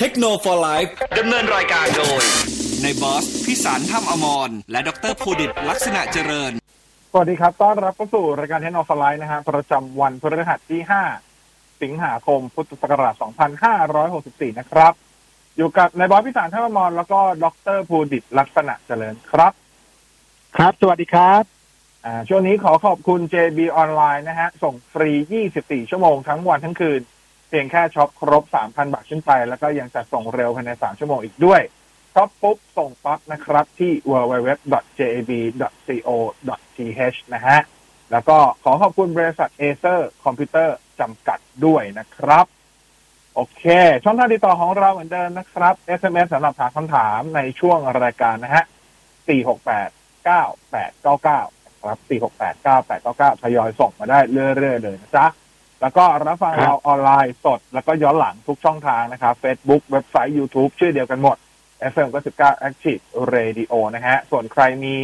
เทคโนโลยีดำเนินรายการโดยในบอสพิสารถ้ำอมร และดรภูดิตลักษณะเจริญ สวัสดีครับ ต้อนรับเข้าสู่รายการเทคโนโลยีนะฮะประจำวันพฤหัสที่ 5 สิงหาคม พุทธศักราช 2564 นะครับ อยู่กับนายบอสพิสารท่ามมร แล้วก็ดรภูดิตลักษณะเจริญครับ ครับ สวัสดีครับอ่าช่วงนี้ขอขอบคุณ JB ออนไลน์นะฮะ ส่งฟรี 24 ชั่วโมงทั้งวันทั้งคืน เพียงแค่ช็อปครบ 3,000 บาทขึ้นไป แล้วก็ยังจัดส่งเร็วภายใน 3 ชั่วโมงอีกด้วยช็อปปุ๊บ ส่งปั๊บนะครับที่ www.jib.co.th นะฮะ แล้วก็ขอขอบคุณบริษัท Acer คอมพิวเตอร์จำกัดด้วยนะครับ โอเค ช่องทางติดต่อของเราเหมือนเดิมนะครับ SMS สำหรับถามคำถามในช่วงรายการนะฮะ 468 9899นะครับ 468 9899ทยอยส่งมาได้เรื่อยๆเลยนะจ๊ะ แล้วก็รับฟังครับเราออนไลน์สด แล้วก็ย้อนหลังทุกช่องทางนะครับ Facebook เว็บไซต์ YouTube ชื่อเดียวกันหมด FM 99 Active Radio นะฮะ ส่วนใครมี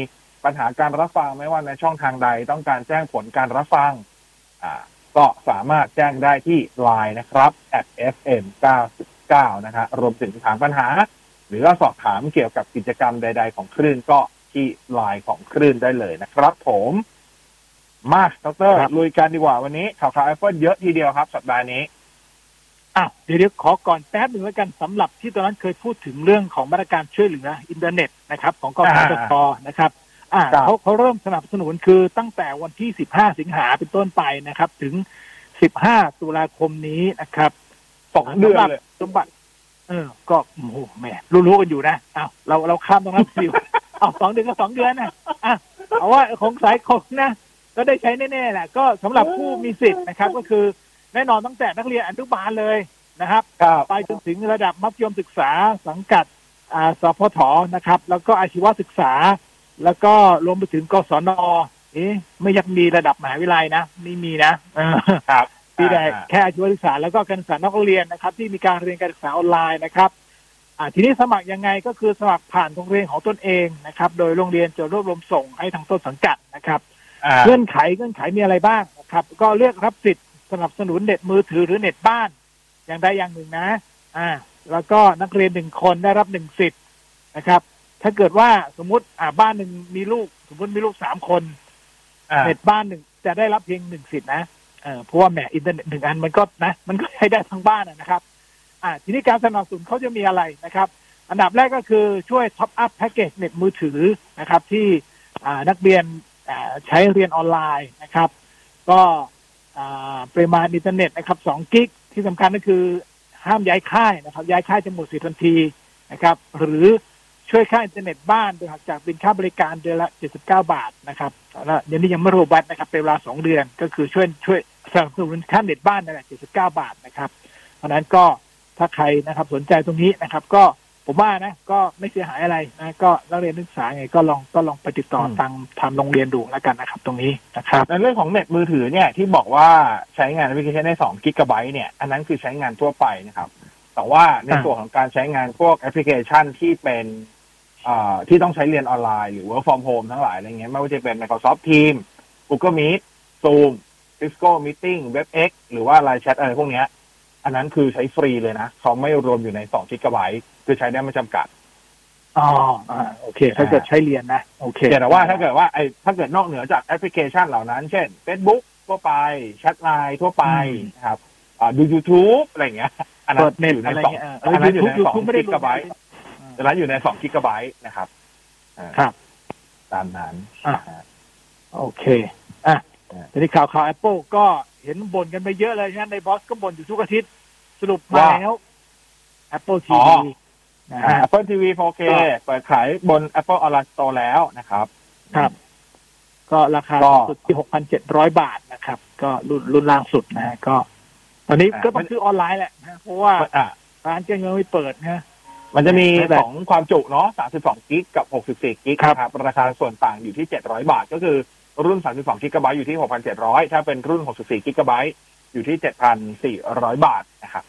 ปัญหาการรับฟังไม่ว่าในช่องทางใดต้องการแจ้งผลการรับฟัง อ่า ก็สามารถแจ้งได้ที่ Line นะครับ at fm 99นะฮะรวมถึงถามปัญหา หรือว่าสอบถามเกี่ยวกับกิจกรรมใด ๆ ของคลื่นก็ที่ Line ของคลื่นได้เลยนะครับ ผม มาดรครับลุยกันดีกว่าวันนี้ข่าวข่าว Apple เยอะทีเดียวครับ สัปดาห์นี้อะเดี๋ยวเดี๋ยวขอก่อนแป๊บหนึ่งแล้วกันสำหรับที่ตอนนั้นเคยพูดถึงเรื่องของมาตรการช่วยเหลืออินเทอร์เน็ตนะครับ ของกสทชนะครับ อ่าครับเขาเขาเริ่มสนับสนุนคือตั้งแต่วันที่ 15 สิงหาเป็นต้นไปนะครับ ถึง 15 ตุลาคมนี้นะครับสองเดือนเลยสมบัติ เออ ก็โอ้โหแหมรู้ๆกันอยู่นะเอาเราเราข้ามตรงนั้นสิวเอาสองเดือนก็สองเดือนนะอะเอาว่าของสายของนะ ก็ได้ใช้แน่ๆแหละก็สำหรับผู้มีสิทธิ์นะครับ ก็คือแน่นอนตั้งแต่นักเรียนอนุบาลเลยนะครับครับไปจนถึงระดับมัธยมศึกษาสังกัดอ่าสพทนะครับ แล้วก็อาชีวศึกษา แล้วก็รวมไปถึงกศนเอ๊ะไม่ยังมีระดับมหาวิทยาลัยนะไม่มีนะเออครับที่ได้อ่าแค่อาชีวศึกษาแล้วก็การศึกษานอกโรงเรียนนะครับ ที่มีการเรียนการศึกษาออนไลน์นะครับอ่าทีนี้สมัครยังไงก็คือสมัครผ่านโรงเรียนของตนเองนะครับ โดยโรงเรียนจะรวบรวมส่งให้ทางต้นสังกัดนะครับอ่า เงื่อนไขเงื่อนไขมีอะไรบ้างนะครับ ก็เลือกรับสิทธิ์สนับสนุนเน็ตมือถือหรือเน็ตบ้าน อย่างใดอย่างหนึ่งนะ อ่า แล้วก็นักเรียนหนึ่งคนได้รับหนึ่งสิทธิ์นะครับ ถ้าเกิดว่าสมมติอ่าบ้านหนึ่งมีลูก สมมติมีลูกสามคนอ่าเน็ตบ้านหนึ่งจะได้รับเพียงหนึ่งสิทธินะเออเพราะว่าแหมอินเทอร์เน็ตหนึ่งอันมันก็นะ มันก็ใช้ได้ทั้งบ้านอะนะครับ อ่า ทีนี้การสนับสนุนเขาจะมีอะไรนะครับ อันดับแรกก็คือช่วย top up แพ็กเกจเน็ตมือถือนะครับ ที่อ่านักเรียนอ่า ใช้เรียนออนไลน์นะครับ ก็ปริมาณอินเทอร์เน็ตนะครับสองกิ๊กที่สำคัญก็คือห้ามย้ายค่ายนะครับ ย้ายค่ายจะหมดสิทธิ์ทันทีนะครับ หรือช่วยค่าอินเทอร์เน็ตบ้านโดยหักจากเป็นค่าบริการเดือนละ 79 บาทนะครับแล้วเดี๋ยวนี้ยังไม่รวม VAT นะครับ เป็นเวลาสองเดือนก็คือช่วยช่วยสนับสนุนค่าเน็ตบ้านนั่นแหละ79 บาทนะครับ เพราะนั้นก็ถ้าใครนะครับสนใจตรงนี้นะครับ ก็ ผมว่านะก็ไม่เสียหายอะไรนะก็นักเรียนนักศึกษาไงก็ลองก็ลองไปติดต่ออืมทางทางโรงเรียนดูแล้วกันนะครับ ตรงนี้นะครับในเรื่องของเน็ตมือถือเนี่ยที่บอกว่าใช้งานแอปพลิเคชันได้2กิกะไบต์เนี่ย อันนั้นคือใช้งานทั่วไปนะครับ แต่ว่าในอ่าส่วนของการใช้งานพวกแอปพลิเคชันที่เป็นอ่าที่ต้องใช้เรียนออนไลน์หรือ work from home ทั้งหลายอะไรเงี้ยไม่ว่าจะเป็น Microsoft Teams Google Meet Zoom Cisco Meeting WebEx หรือว่า Line Chat อะไรพวกเนี้ย อันนั้นคือใช้ฟรีเลยนะเขาไม่รวมอยู่ใน2กิกะไบต์คือใช้ได้ไม่จำกัดอ๋ออ่าโอเค ถ้าเกิดใช้เรียนนะ โอเค แต่ว่าถ้าเกิดว่าไอ้ถ้าเกิดนอกเหนือจากแอปพลิเคชันเหล่านั้น เช่น Facebook ทั่วไปแชทไลน์ทั่วไปนะครับอ่าดู YouTube อะไรอย่างเงี้ย อันนั้เปินดเน็ตอยู่ในอะไรสองเงี้ยเอออันนั้นอยู่ในยูสองทูบไม่ได้กิกะไบต์อันนั้นอยู่ในสองกิกะไบต์นะครับอ่าครับตามนั้นอะนะฮะโอเค อะอ่าทีนี้ข่าวข่าว Apple ก็ เห็นบ่นกันไปเยอะเลยนะในบอสก็บ่นอยู่ทุกอาทิตย์ สรุปมาว่าแล้ว Apple อ๋อ TV นะอ่าฮะ Apple TV 4K ก็เปิดขายบน Apple Online Store แล้วนะครับ ครับ ก็ราคาก็สุดที่6,700บาทนะครับ ก็รุ่นรุ่นล่างสุดนะฮะก็ ตอนนี้อ่าก็ต้องซื้อออนไลน์แหละนะเพราะว่าอ่าร้านก็ยังไม่เปิดนะมันจะมีไม่เป็นไรสองความจุเนาะ32กิกกับ64กิกครับนะครับ ราคาส่วนต่างอยู่ที่700บาทก็คือ รุ่น 32กิกะไบต์อยู่ที่ 6,700 ถ้าเป็นรุ่น 64กิกะไบต์อยู่ที่ 7,400 บาทนะครับ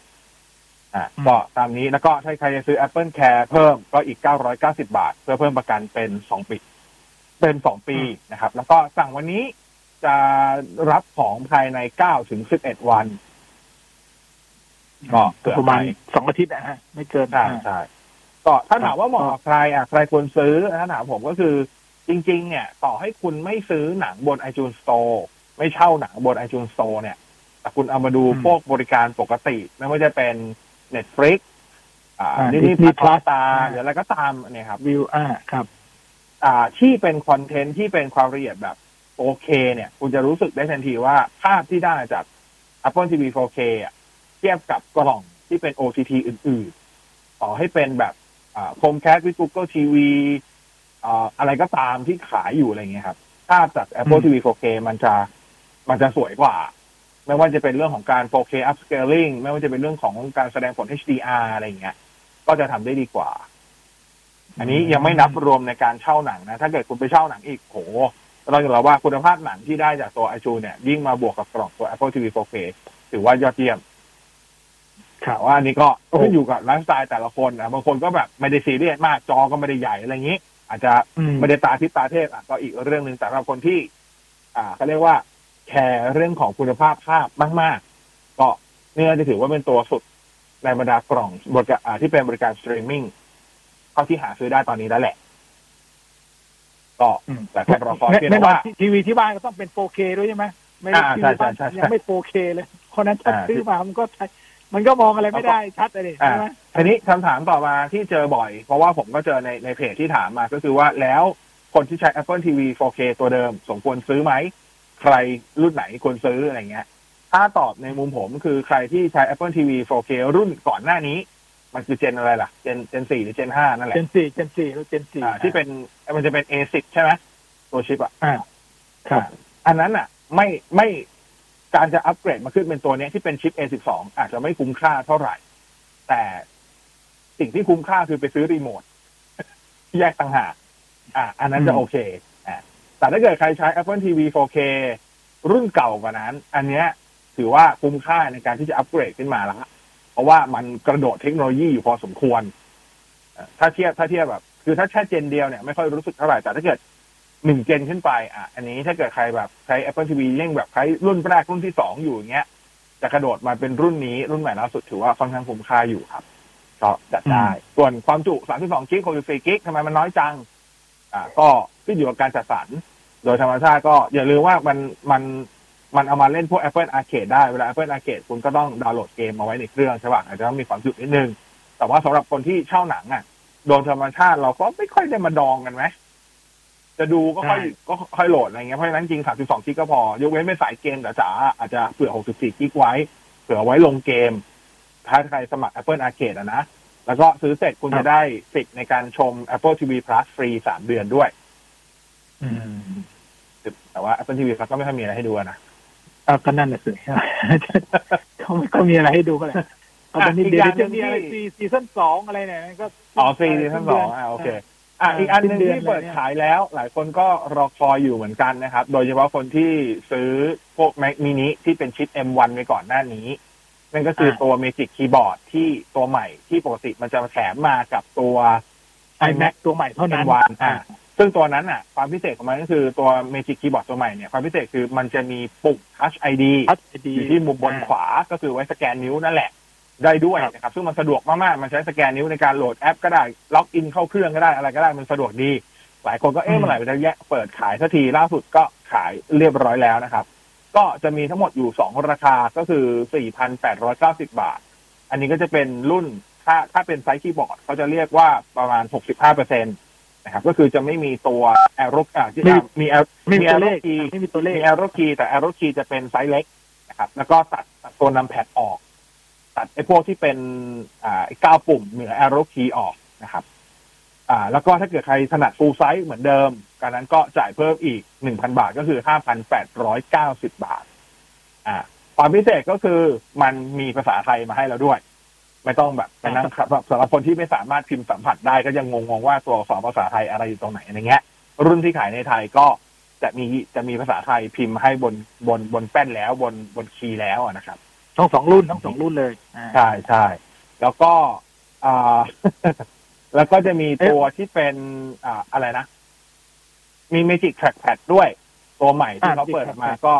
อ่าอืมก็ตามนี้แล้วก็ถ้าใครจะซื้อ Apple Care เพิ่มก็อีก 990 บาท เพื่อเพิ่มประกันเป็น 2 ปี เป็น 2 ปีนะครับ แล้วก็สั่งวันนี้จะรับของภายใน 9 ถึง 11 วันก็เผื่อประมาณไปสองอาทิตย์นะฮะ ไม่เกินใช่อ่าใช่ก็ถ้าถามว่าเหมาะก็กับใครอะใครควรซื้อถ้าถามผมก็คือ จริง ๆ เนี่ย ต่อให้คุณไม่ซื้อหนังบน iTunes Store ไม่เช่าหนังบน iTunes Store เนี่ยแต่คุณเอามาดูพวกบริการปกติ ไม่ว่าจะเป็น Netflix อ่าอ่าดิสนีย์ Disney พลัส Plus ตาอ่าหรืออะไรก็ตามเนี่ยครับวิวอ่าครับ อ่าที่เป็นคอนเทนต์ที่เป็นความละเอียดแบบโอเค เนี่ย คุณจะรู้สึกได้ทันทีว่าภาพที่ได้จาก Apple TV 4K อะเทียบกับกล่องที่เป็น OTT อื่น ๆ ต่อให้เป็นแบบอ่า Chromecast วิ Google TV อ่าอะไรก็ตามที่ขายอยู่อะไรเงี้ยครับภาพจาก Apple อืม TV 4K มันจะมันจะสวยกว่า ไม่ว่าจะเป็นเรื่องของการ 4K upscaling ไม่ว่าจะเป็นเรื่องของการแสดงผล HDR อะไรเงี้ย ก็จะทำได้ดีกว่า อันนี้ยังไม่นับรวมในการเช่าหนังนะ ถ้าเกิดคุณไปเช่าหนังอีกโหเราจะบอกว่าคุณภาพหนังที่ได้จากตัวไอจูเนี่ย ยิ่งมาบวกกับกล่องตัว Apple TV 4K ถือว่ายอดเยี่ยมครับแต่ว่าอันนี้ก็ขึ้นอยู่กับไลฟ์สไตล์แต่ละคนนะบางคนก็แบบไม่ได้ซีเรียสมากจอก็ไม่ได้ใหญ่อะไรอย่างนี้ อาจจะอืมไม่ได้ตาทิพย์ตาเทพอะก็อีกเรื่องหนึ่งแต่สำหรับคนที่ อ่าเขาเรียกว่าแคร์เรื่องของคุณภาพภาพมาก ๆ ก็เนี่ยจะถือว่าเป็นตัวสุดในบรรดากล่องบริการอ่าที่เป็นบริการสตรีมมิ่งเท่าที่หาซื้อได้ตอนนี้แล้วแหละ ก็อืมแต่ก็รอคอยเพียงแน่แต่นอนว่าทีวีที่บ้านก็ต้องเป็น 4K ด้วยใช่ไหมไม่ได้อ่าทีใช่วีบ้านใช่ใช่ยังไม่ 4K เลยคนนั้นถ้าอ่าซื้อมามันก็ใช้มันก็มองอะไรไม่ได้ชัดเลยอ่าใช่ไหม ทีนี้คำถามต่อมาที่เจอบ่อย เพราะว่าผมก็เจอในในเพจที่ถามมาก็คือว่าแล้วคนที่ใช้ Apple TV 4K ตัวเดิม สมควรซื้อไหม ใครรุ่นไหนควรซื้ออะไรเงี้ย ถ้าตอบในมุมผมคือใครที่ใช้ Apple TV 4K รุ่นก่อนหน้านี้ มันคือเจนอะไรล่ะ เจนเจนสี่หรือเจนห้านั่นแหละ เจนสี่เจนสี่แล้วเจนสี่อ่าที่เป็นมันจะเป็น A10 ใช่ไหมตัวชิปอะอ่าครับ อันนั้นอะ ไม่ไม่การจะอัปเกรดมาขึ้นเป็นตัวเนี้ยที่เป็นชิป A12 อาจจะไม่คุ้มค่าเท่าไหร่ แต่ สิ่งที่คุ้มค่าคือไปซื้อรีโมทแยกต่างหากอะอันนั้นจะอืมโอเคอะแต่ถ้าเกิดใครใช้ Apple TV 4K รุ่นเก่ากว่านั้น อันเนี้ยถือว่าคุ้มค่าในการที่จะอัปเกรดขึ้นมาแล้วเพราะว่ามันกระโดดเทคโนโลยีอยู่พอสมควรเอ่อถ้าเทียบถ้าเทียบแบบ คือถ้าแค่เจนเดียวเนี่ยไม่ค่อยรู้สึกเท่าไหร่แต่ถ้าเกิดหนึ่งเจนขึ้นไป อะ อันนี้ถ้าเกิดใครแบบใช้ Apple TV เร่งแบบใช้รุ่นแรกรุ่นที่สองอยู่อย่างเงี้ยจะกระโดดมาเป็นรุ่นนี้รุ่นใหม่ล่าสุดถือว่าค่อนข้างคุ้มค่าอยู่ครับ ก็จัดได้ ส่วนความจุ 32 กิก 64 กิกทำไมมันน้อยจัง อ่า ก็ขึ้นอยู่กับการจัดสรร โดยธรรมชาติก็อย่าลืมว่ามันมันมันเอามาเล่นพวก Apple Arcade ได้ เวลา Apple Arcade คุณก็ต้องดาวน์โหลดเกมมาไว้ในเครื่องใช่ป่ะอาจจะต้องมีความจุนิดนึง แต่ว่าสำหรับคนที่เช่าหนังอะ โดยธรรมชาติเราก็ไม่ค่อยได้มาดองกันไหมจะดูก็ค่อยใช่ก็ค่อยโหลดอะไรเงี้ยเพราะฉะนั้นจริง 32 กิกก็พอ ยกเว้นเป็นสายเกมจ๋าๆอาจจะเผื่อ 64 กิกไว้ เผื่อไว้ลงเกม ถ้าใครสมัคร Apple Arcade อะนะ แล้วก็ซื้อเสร็จคุณจะได้สิทธิ์ในการชม Apple TV Plus ฟรีสามเดือนด้วยอืมแต่ว่า Apple TV Plus ก็ไม่ค่อยมีอะไรให้ดูอะนะเอาก็นั่นแหละสิเขาไม่ก็มีอะไรให้ดูก็เลยเอาตอนนี้อีกเดี๋อยวย่างหนึ่จะงมีอะไรที่ซี season สองอะไรเนี่ยก็อ๋อฟรี season สองอ่าโอเคอะอ่าอีกอันหนึ่งสิ้นเดือนที่เปิดเลยเนี่ยขายแล้ว หลายคนก็รอคอยอยู่เหมือนกันนะครับ โดยเฉพาะคนที่ซื้อพวก Mac mini ที่เป็นชิป M1 ไปก่อนหน้านี้ นั่นก็คือตัว Magic Keyboard ที่ตัวใหม่ที่ปกติมันจะแถมมากับตัว iMac ตัวใหม่เท่านั้น M1 อ่าซึ่งตัวนั้นอะ ความพิเศษของมันก็คือตัว Magic Keyboard ตัวใหม่เนี่ย ความพิเศษคือมันจะมีปุ่ม Touch ID พัดดีอยู่ที่มุมบนขวาก็คือไว้สแกนนิ้วนั่นแหละ ได้ด้วยนะครับ ซึ่งมันสะดวกมากๆ มันใช้สแกนนิ้วในการโหลดแอปก็ได้ล็อกอินเข้าเครื่องก็ได้อะไรก็ได้มันสะดวกดี หลายคนก็เอ๊ะเมื่อไหร่จะแยกเปิดขายสักทีล่าสุดก็ขายเรียบร้อยแล้วนะครับ ก็จะมีทั้งหมดอยู่สองราคาก็คือ4,890บาท อันนี้ก็จะเป็นรุ่นถ้าถ้าเป็นไซส์คีย์บอร์ดเขาจะเรียกว่าประมาณ65เปอร์เซ็นต์นะครับก็คือจะไม่มีตัว arrow อ่าที่อ่ามีแอไม่มีตัวเลข key ไม่มีตัวเลขมี arrow key แต่ arrow key จะเป็นไซส์เล็กนะครับ แล้วก็ตัดตัดตัว numpad ออก ตัดไอ้พวกที่เป็นอ่าไอ้เก้าปุ่มเหนือ arrow key ออกนะครับ อ่า แล้วก็ถ้าเกิดใครถนัดฟูลไซส์เหมือนเดิม การนั้นก็จ่ายเพิ่มอีกหนึ่งพันบาทก็คือห้าพันแปดร้อยเก้าสิบบาท อ่า ความพิเศษก็คือมันมีภาษาไทยมาให้เราด้วย ไม่ต้องแบบไปนั่งครับสำหรับคนที่ไม่สามารถพิมพ์สัมผัสได้ก็ยังงงๆว่าตัวอักษรภาษาไทยอะไรอยู่ตรงไหนอะไรเงี้ย รุ่นที่ขายในไทยก็จะมีจะมีภาษาไทยพิมพ์ให้บนบนบนแป้นแล้วบนบนคีย์แล้วอะนะครับทั้งสองรุ่นทั้งสองรุ่นเลยอ่าใช่ใช่แล้วก็อ่า แล้วก็จะมีตัวที่เป็นอ่าอะไรนะ มี Magic Trackpad ด้วย ตัวใหม่ที่เขาเปิดมาก็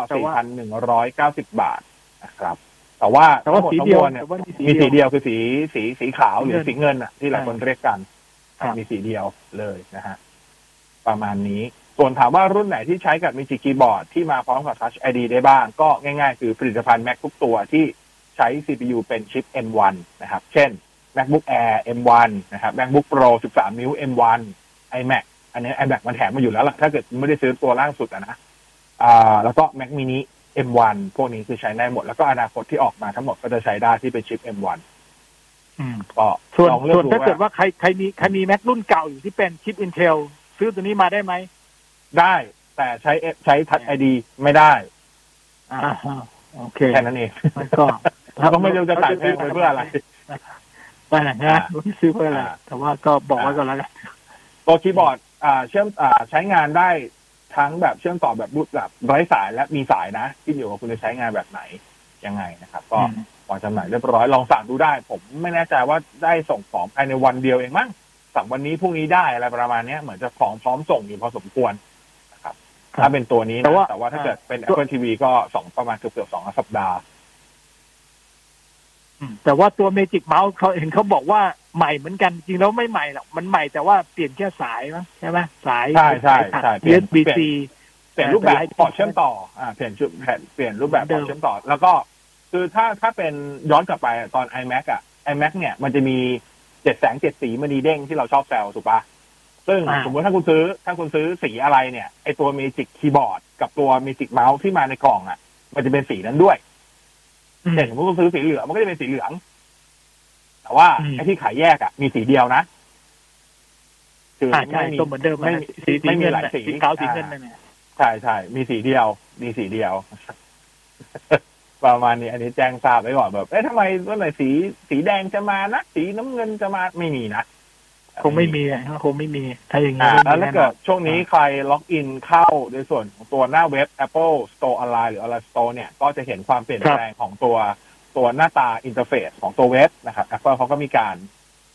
4,190 บาทนะครับ แต่แต่ว่าแต่ว่าทั้งหมสีทั้งเดียวมวลเนี่ยแต่ว่ามีสีมีสีเดียวเดียวคือสีสีสีขาวหรือเงินสีเงินอะ ที่หลายใช่คนเรียกกันครับมีสีเดียวเลยนะฮะ ประมาณนี้ ส่วนถามว่ารุ่นไหนที่ใช้กับมิจิคีย์บอร์ดที่มาพร้อมกับ Touch ID ได้บ้าง ก็ง่ายๆ คือผลิตภัณฑ์ Mac ทุกตัวที่ใช้ CPU เป็นชิป M1 นะครับ เช่น MacBook Air M1 นะครับ MacBook Pro 13 นิ้ว M1 iMac อันนี้ iMac มันแถมมาอยู่แล้วล่ะ ถ้าเกิดไม่ได้ซื้อตัวล่างสุดอะนะอ่าแล้วก็ Mac mini M1 พวกนี้คือใช้ได้หมด แล้วก็อนาคตที่ออกมาทั้งหมดก็จะใช้ได้ที่เป็นชิป M1 อืมก็ส่วนลองเลือกส่วนดูถ้าเกิดว่าว่าใครใครมีใครมีแม็กรุ่นเก่าอยู่ที่เป็นชิป Intel ซื้อตัวนี้มาได้ไหม ได้ แต่ใช้ใช้ Touch ID ไม่ได้ อ่าโอเคแค่นั้นเองมันก็เราก็ไม่รู้จะขายแพงไปเพื่ออะไร นั่นแหละนะรู้ที่ซื้อเพื่ออะไรอ่าแต่ว่าก็บอกไว้ก่อนแล้วกันตัวคีย์บอร์ดอ่าเชื่อมอ่าใช้งานได้ทั้งแบบเชื่อมต่อแบบรูปแบบไร้สายและมีสายนะขึ้นอยู่กับคุณจะใช้งานแบบไหนยังไงนะครับ ก็อืมวางจำหน่ายเรียบร้อยลองสั่งดูได้ ผมไม่แน่ใจว่าได้ส่งของภายในวันเดียวเองมั้งสั่งวันนี้พรุ่งนี้ได้อะไรประมาณเนี้ยเหมือนจะของพร้อมส่งอยู่พอสมควรนะครับครับถ้าเป็นตัวนี้แต่นะว่าแต่ว่าถ้าเกิดเป็นตัว Apple TV ก็สองประมาณเกือบเกือบๆสองสัปดาห์อืม แต่ว่าตัว Magic Mouse เขาเห็นเขาบอกว่าใหม่เหมือนกัน จริงแล้วไม่ใหม่หรอกมันใหม่แต่ว่าเปลี่ยนแค่สายมั้งใช่ไหมสายใช่ใช่สายถักใช่เปลี่ยน USB C เปลี่ยนรูปแบบแต่พอร์ตเชื่อมต่ออ่าเปลี่ยนชุดแผ่นเปลี่ยนรูปแบบเดิพอมร์ตเชื่อมต่อ แล้วก็คือถ้าถ้าเป็นย้อนกลับไปตอน iMac อะ iMac เนี่ยมันจะมีเจ็ดแสงเจ็ดสีมันดีเด้งที่เราชอบแซวถูกปะซึ่งอ่าสมมติถ้าคุณซื้อถ้าคุณซื้อสีอะไรเนี่ยไอตัว Magic Keyboard กับตัว Magic Mouse ที่มาในกล่องอะ มันจะเป็นสีนั้นด้วยอืม เช่นสมมติคุณซื้อสีเหลืองมันก็จะเป็นสีเหลือง แต่ว่าอืมไอที่ขายแยกอะ มีสีเดียวนะคืออ่าใช่ไม่มีก็เหมือนเดิมไม่อะมีสีสีไม่มีเงินหลายน่ะสีสีขาวสีอ่าเงินนั่นแหละใช่ใช่มีสีเดียว มีสีเดียว ประมาณนี้ อันนี้แจ้งทราบไว้ก่อนแบบเอ๊ะทำไมเมื่อไหร่สีสีแดงจะมานะสีน้ำเงินจะมาไม่มีนะ คงไม่มีอะคงไม่มี ถ้าอย่างนี้อ่าไม่มีแล้วถ้าแน่นอนถ้าเกิดช่วงนี้ใครล็อกอินเข้าในส่วนของตัวหน้าเว็บ Apple Store Online หรือ Online Store เนี่ย ก็จะเห็นความเปลี่ยนแปลงครับของตัวตัวหน้าตา interface ของตัวเว็บนะครับ Apple เขาก็มีการ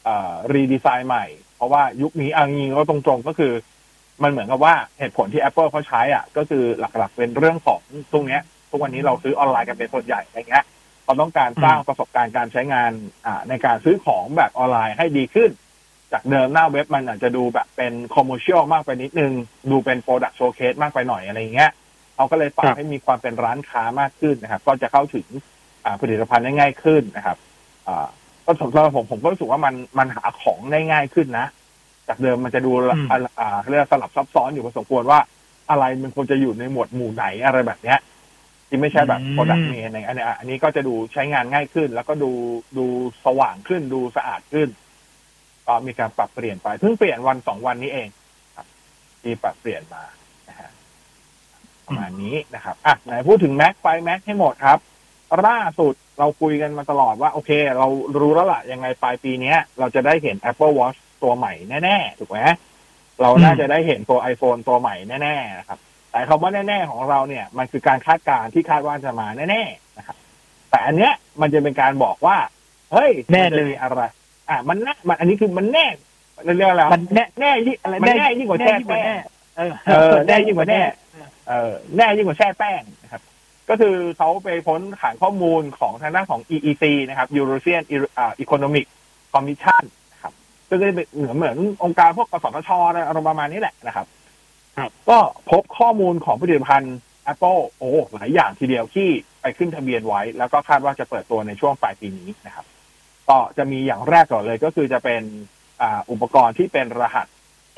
เอ่อ redesign ใหม่ เพราะว่ายุคนี้เอังยิงก็ตรงๆก็คือ มันเหมือนกับว่าเหตุผลที่ Apple เขาใช้อะ ก็คือหลักๆเป็นเรื่องของตรงเนี้ย ทุกวันนี้เราซื้อออนไลน์กันเป็นส่วนใหญ่อะไรเงี้ยเขาต้องการสร้างประสบการณ์การใช้งานอ่าในการซื้อของแบบออนไลน์ให้ดีขึ้น จากเดิมหน้าเว็บมันอาจจะดูแบบเป็น commercial มากไปนิดนึง ดูเป็นโปรดัก t ์โชว์เคสมากไปหน่อยอะไรเงี้ยเขาก็เลยปรับครับให้มีความเป็นร้านค้ามากขึ้นนะครับ ก็จะเข้าถึงอ่าผลิตภัณฑ์ได้ง่ายขึ้นนะครับอ่าก็สำหรับผมผมก็รู้สึกว่ามันมันหาของได้ง่ายขึ้นนะ จากเดิมมันจะดูอืมอ่าอ่าเรียกว่าสลับซับซ้อนอยู่พอสมควรว่าอะไรมันควรจะอยู่ในหมวดหมู่ไหนอะไรแบบเนี้ยที่ไม่ใช่แบบอืมโปรดักต์เมนอันนี้อันนี้ก็จะดูใช้งานง่ายขึ้น แล้วก็ดูดูสว่างขึ้นดูสะอาดขึ้น ก็มีการปรับเปลี่ยนไปเพิ่งเปลี่ยนวันสองวันนี้เองครับที่ปรับเปลี่ยนมานะฮะประมาณนี้นะครับอะไหนพูดถึง Mac ไป Mac ให้หมดครับล่าสุดเราคุยกันมาตลอดว่าโอเค เรารู้แล้วล่ะ ยังไงปลายปีเนี้ยเราจะได้เห็น Apple Watch ตัวใหม่แน่ ๆ ถูกไหมเราน่าจะได้เห็นตัว iPhone ตัวใหม่แน่ๆนะครับ แต่คำว่าแน่ ๆ ของเราเนี่ย มันคือการคาดการณ์ที่คาดว่าจะมาแน่ ๆ นะครับ แต่อันเนี้ยมันจะเป็นการบอกว่า เฮ้ยแน่เลยมัจะมีอะไร อะมันแน่มันอันนี้คือมันแน่เรียกว่าอะไรวะมันแน่แน่ยิ่งอะไรมันแน่ยิ่งกว่าแช่ยิ่งกว่าแป้แน่งเออเออแน่ยิ่งกว่าแน่เออแน่ยิ่งกว่าแช่แป้งนะครับ ก็คือเขาไปพ้นฐานข้อมูลของทางด้านของ EEC นะครับ European Economic Commission นะครับซึ่งก็จะเป็นเหมือนเหมือนองค์การพวกกสทชอะไรอารมณ์ประมาณนี้แหละนะครับครับก็พบข้อมูลของผลิตภัณฑ์ Apple โอ้หลายอย่างทีเดียวที่ไปขึ้นทะเบียนไว้ แล้วก็คาดว่าจะเปิดตัวในช่วงปลายปีนี้นะครับ ก็จะมีอย่างแรกก่อนเลยก็คือจะเป็นอ,อุปกรณ์ที่เป็นรหัส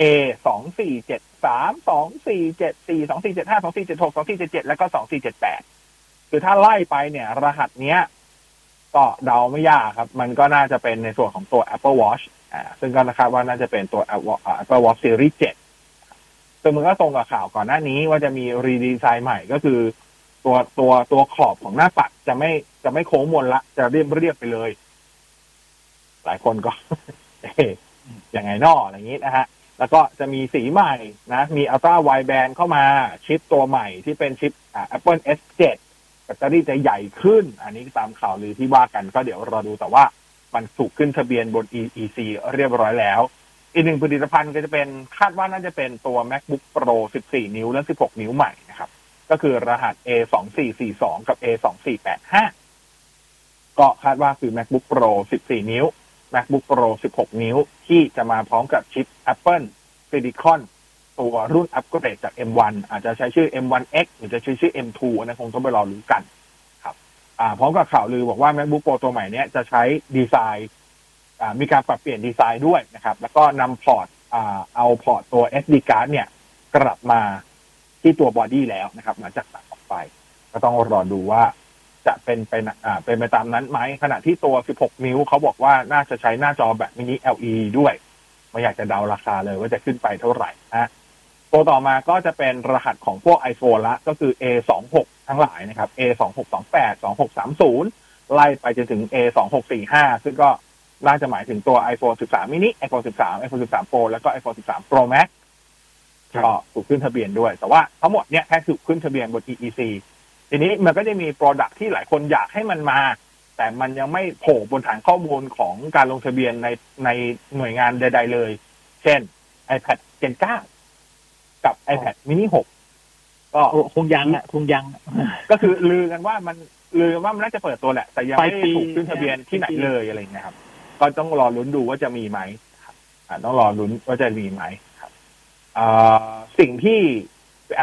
A สองสี่เจ็ดสามสองสี่เจ็ดสี่สองสี่เจ็ดห้าสองสี่เจ็ดหกสองสี่เจ็ดเจ็ดแล้วก็สองสี่เจ็ดแปดคือถ้าไล่ไปเนี่ย รหัสเนี้ยก็เดาไม่ยากครับ มันก็น่าจะเป็นในส่วนของตัว Apple Watch อ่าซึ่งก็นะครับว่าน่าจะเป็นตัว Apple Watch Series 7ซึ่งมันก็ตรงกับข่าวก่อนหน้านี้ว่าจะมีรีดีไซน์ใหม่ก็คือ ตัวตัวตัวขอบของหน้าปัดจะไม่จะไม่โค้งมนละ จะเรียบเรียบไปเลย หลายคนก็อ๊ะยังไงนออะไรอย่างนี้นะฮะ แล้วก็จะมีสีใหม่นะ มีอัลตร้าไวแบนเข้ามาชิปตัวใหม่ที่เป็นชิปอ่า Apple S7 แบตเตอรี่จะใหญ่ขึ้น อันนี้ตามข่าวลือที่ว่ากันก็เดี๋ยวรอดูแต่ว่ามันถูกขึ้นทะเบียนบน EEC เรียบร้อยแล้ว อีกหนึ่งผลิตภัณฑ์ก็จะเป็นคาดว่าน่าจะเป็นตัว MacBook Pro 14 นิ้วและ 16 นิ้วใหม่นะครับ ก็คือรหัส A2442 กับ A2485 ก็คาดว่าคือ MacBook Pro 14 นิ้ว MacBook Pro 16 นิ้ว ที่จะมาพร้อมกับชิป Apple Silicon ตัวรุ่นอัปเกรดจาก M1 อาจจะใช้ชื่อ M1X หรือจะใช้ชื่อ M2 อันนั้นคงต้องไปรอรู้กัน ครับ อ่าพร้อมกับข่าวลือบอกว่า MacBook Pro ตัวใหม่เนี้ยจะใช้ดีไซน์อ่ามีการปรับเปลี่ยนดีไซน์ด้วยนะครับ แล้วก็นำพอร์ตอ่าเอาพอร์ตตัว SD card เนี่ย กลับมาที่ตัว body แล้วนะครับหลังจากตัดออกไป ก็ต้องรอดูว่า จะเป็นไปอ่าเป็นไปตามนั้นไหมขณะที่ตัว 16 นิ้วเขาบอกว่าน่าจะใช้หน้าจอแบบมินิ LED ด้วย ไม่อยากจะเดาราคาเลยว่าจะขึ้นไปเท่าไหร่นะตัวต่อมาก็จะเป็นรหัสของพวก iPhone ละก็คือ A26 ทั้งหลายนะครับ A2628 2630 ไล่ไปจนถึง A2645 ซึ่งก็น่าจะหมายถึงตัว iPhone 13 mini iPhone 13 iPhone 13 Pro แล้วก็ iPhone 13 Pro Max ก็ถูกขึ้นทะเบียนด้วย แต่ว่าทั้งหมดเนี่ยแค่ถูกขึ้นทะเบียนบน EEC ทีนี้มันก็จะมี Product ที่หลายคนอยากให้มันมา แต่มันยังไม่โผล่บนฐานข้อมูลของการลงทะเบียนในในหน่วยงานใด ๆ เลย เช่น iPad Gen 9 กับ iPad mini 6 ก็โอ้คงยังอะคงยังอะก็คือลือกันว่ามันลือกันว่ามันน่าจะเปิดตัวแหละ แต่ยังปลายไม่ปีได้ถูกขึ้นทะเบียนที่ไหนปลายปีเลยอะไรเงี้ยครับ ก็ต้องรอลุ้นดูว่าจะมีไหมครับอ่าต้องรอลุ้นว่าจะมีไหมครับอ่าสิ่งที่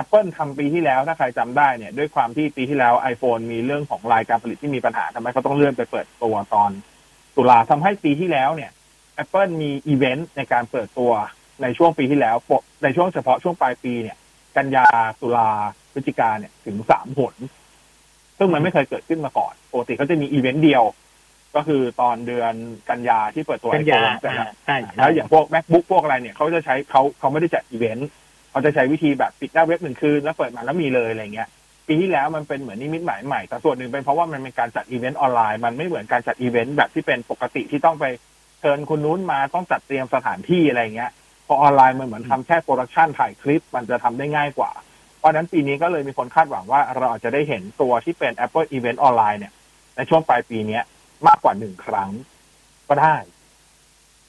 Apple ทำปีที่แล้วถ้าใครจำได้เนี่ยด้วยความที่ปีที่แล้ว iPhone มีเรื่องของสายการผลิตที่มีปัญหาทำให้เขาต้องเลื่อนไปเปิดตัวตอนตุลาทำให้ปีที่แล้วเนี่ย Apple มีอีเวนต์ในการเปิดตัวในช่วงปีที่แล้วปกในช่วงเฉพาะช่วงปลายปีเนี่ย กันยาตุลาพฤศจิกาเนี่ยถึงสามหนซึ่งมันไม่เคยเกิดขึ้นมาก่อนปกติเขาจะมีอีเวนต์เดียว ก็คือตอนเดือนกันยาที่เปิดตัวกันยา iPhone เสร็จอ่าแล้วใช่ใช่แล้วอย่างพวก macbook พวกอะไรเนี่ยเขาจะใช้เขาเขาไม่ได้จัดอีเวนต์ เขาจะใช้วิธีแบบปิดหน้าเว็บหนึ่งคืนแล้วเปิดมาแล้วมีเลยอะไรเงี้ยปีที่แล้วมันเป็นเหมือนนิมิตหมายใหม่แต่ส่วนหนึ่งเป็นเพราะว่ามันเป็นการจัดอีเวนต์ออนไลน์มันไม่เหมือนการจัดอีเวนต์แบบที่เป็นปกติที่ต้องไปเชิญคนนู้นมาต้องจัดเตรียมสถานที่อะไรเงี้ยพอออนไลน์มันเหมือนทำแค่ production ถ่ายคลิปมันจะทำได้ง่ายกว่า เพราะฉะนั้นปีนี้ก็เลยมีคนคาดหวังว่าเราอาจจะได้เห็นตัวที่เป็น Apple Event ออนไลน์เนี่ย ในช่วงปลายปีเนี้ยมากกว่าหนึ่งครั้งก็ได้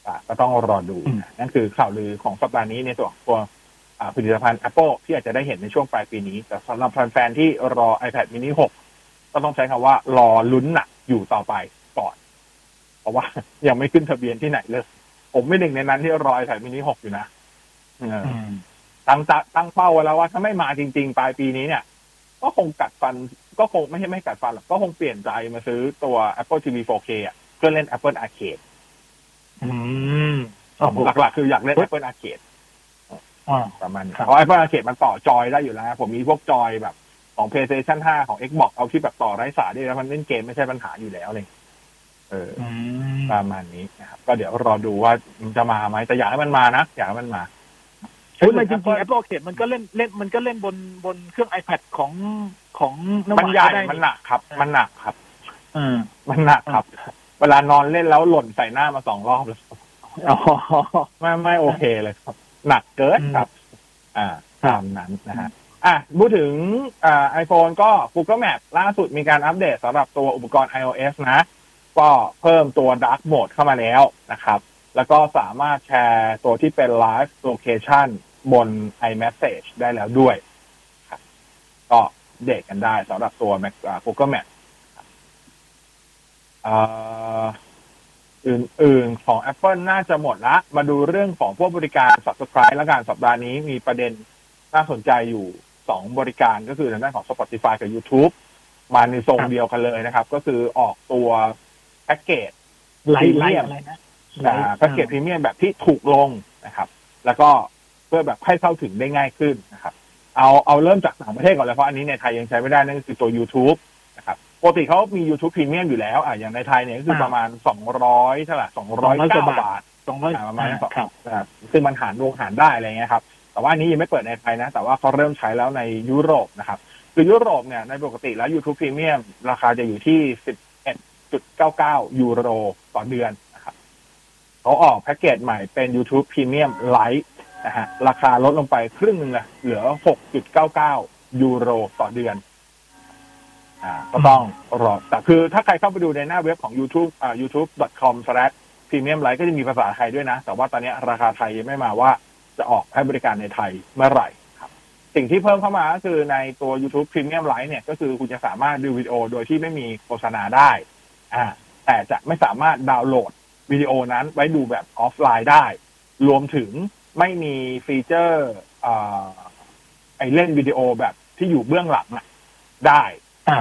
อะก็ต้องรอดูอืมนั่นคือข่าวลือของสัปดาห์นี้ในตัวของตัวอ่า ผลิตภัณฑ์ Apple ที่อาจจะได้เห็นในช่วงปลายปีนี้ แต่สำหรับแฟนๆที่รอ iPad mini 6 ก็ต้องใช้คำว่ารอลุ้นหนักอยู่ต่อไปก่อน เพราะว่ายังไม่ขึ้นทะเบียนที่ไหนเลย ผมไม่หนึ่งในนั้นที่รอ iPad mini 6 อยู่นะเอออืมตั้งจะตั้งเป้าไว้แล้วว่าถ้าไม่มาจริง ๆ ปลายปีนี้เนี่ย ก็คงกัดฟัน ก็คงไม่ใช่ไม่กัดฟันหรอกก็คงเปลี่ยนใจมาซื้อตัว Apple TV 4K อะเพื่อเล่น Apple Arcade อืมโอ้โหหลักๆคืออยากเล่น Apple Arcade อ่า ประมาณนี้ครับเพราะ Apple Arcade มันต่อจอยได้อยู่แล้วนะผมมีพวกจอยแบบของ PlayStation 5 ของ Xbox เอาที่แบบต่อไร้สายได้แล้ว มันเล่นเกมไม่ใช่ปัญหาอยู่แล้วเลยเอออืมประมาณนี้นะครับก็เดี๋ยวรอดูว่ามันจะมาไหมแต่อยากให้มันมานะอยากให้มันมาเฮ้ยมันจริงๆ Apple Arcade มันก็เล่นเล่นมันก็เล่นบนบนเครื่อง iPad ของของน้ำมันใหญ่ก็ได้มันหนักครับ มันหนักครับอืมมันหนักครับ เวลานอนเล่นแล้วหล่นใส่หน้ามาสองรอบเลยอ๋อไม่ไม่โอเคเลยครับ หนักเกินครับ อ่าครับตามนั้นนะฮะอะพูดถึงอ่าไอโฟนก็ Google Map ล่าสุดมีการอัปเดตสำหรับตัวอุปกรณ์ iOS นะ ก็เพิ่มตัว Dark Mode เข้ามาแล้วนะครับ แล้วก็สามารถแชร์ตัวที่เป็น Live Location บน iMessage ได้แล้วด้วยครับก็เดทกันได้สำหรับตัว Mac อ่า Google Map ครับอ่า อื่นๆ ของ Apple น่าจะหมดละ มาดูเรื่องของพวกบริการ Subscribe และการสัปดาห์นี้มีประเด็นน่าสนใจอยู่สองบริการก็คือทางด้านของ Spotify กับ YouTube มาในทรงครับเดียวกันเลยนะครับ ก็คือออกตัวแพ็กเกจไลท์ไลท์ Premium อะไรนะอ่าแพ็กเกจพรีเมียมแบบที่ถูกลงนะครับ แล้วก็เพื่อแบบให้เข้าถึงได้ง่ายขึ้นนะครับ เอาเอาเริ่มจากต่างประเทศก่อนเลยเพราะอันนี้ในไทยยังใช้ไม่ได้นั่นก็คือตัว YouTube นะครับ ปกติเขามี YouTube Premium อยู่แล้วอะอย่างในไทยเนี่ยก็คือประมาณ200เท่าไหร่209บาทสองร้อยอ่าประมาณนั้นครับนะครับซึ่งมันหารรวมหารได้อะไรเงี้ยครับ แต่ว่าอันนี้ยังไม่เปิดในไทยนะ แต่ว่าเขาเริ่มใช้แล้วในยุโรปนะครับ คือยุโรปเนี่ยในปกติแล้ว YouTube Premium ราคาจะอยู่ที่11.99ยูโรต่อเดือนนะครับเขาออกแพ็กเกจใหม่เป็น YouTube Premium Lite นะฮะราคาลดลงไปครึ่งหนึ่งเลยเหลือ6.99ยูโรต่อเดือน อ่าก็ต้องรอแต่คือถ้าใครเข้าไปดูในหน้าเว็บของ YouTube อ่า youtube.com slash premium light ก็จะมีภาษาไทยด้วยนะ แต่ว่าตอนนี้ราคาไทยยังไม่มาว่าจะออกให้บริการในไทยเมื่อไหร่ครับ สิ่งที่เพิ่มเข้ามาก็คือในตัว YouTube Premium Lite เนี่ย ก็คือคุณจะสามารถดูวิดีโอโดยที่ไม่มีโฆษณาได้อ่าแต่จะไม่สามารถดาวน์โหลดวิดีโอนั้นไว้ดูแบบออฟไลน์ได้ รวมถึงไม่มีฟีเจอร์อ่าไอเล่นวิดีโอแบบที่อยู่เบื้องหลังได้ อ่า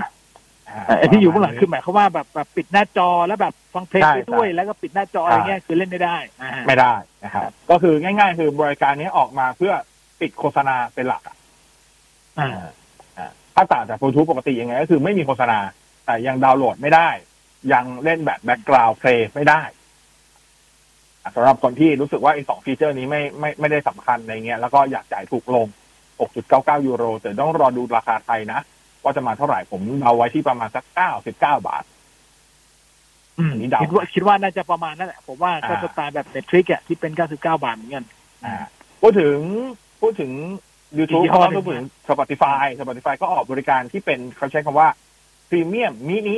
อ่าไอ้ที่อยู่ข้างหลังคือหมายความว่าแบบแบบปิดหน้าจอแล้วแบบฟังเพลงใช่ไปด้วยใช่แล้วก็ปิดหน้าจออะไรเงี้ยคือเล่นไม่ได้อ่าไม่ได้นะครับก็คือง่าย ๆ คือบริการนี้ออกมาเพื่อปิดโฆษณาเป็นหลักอะอ่าอ่าถ้าต่างจากบลูทูธปกติยังไง ก็คือไม่มีโฆษณา แต่ยังดาวน์โหลดไม่ได้ ยังเล่นแบบ background play ไม่ได้อะสำหรับคนที่รู้สึกว่าไอ้สองฟีเจอร์นี้ไม่ไม่ไม่ได้สำคัญอะไรเงี้ยแล้วก็อยากจ่ายถูกลง 6.99 ยูโรแต่ต้องรอดูราคาไทยนะ ว่าจะมาเท่าไหร่ผมเอาไว้ที่ประมาณสัก99บาทอืมนี่เดาคิดว่าคิดว่าน่าจะประมาณนั่นแหละผมว่าก็อ่าสไตล์แบบเน็ตทริกอะที่เป็น99บาทเหมือนกันอ่าพูดถึงพูดถึง YouTube อีกยี่ห้ก็อต้องหนึ่งพูดถึง Spotify Spotify ก็ออกบริการที่เป็นเขาใช้คำว่าพรีเมียมมินิ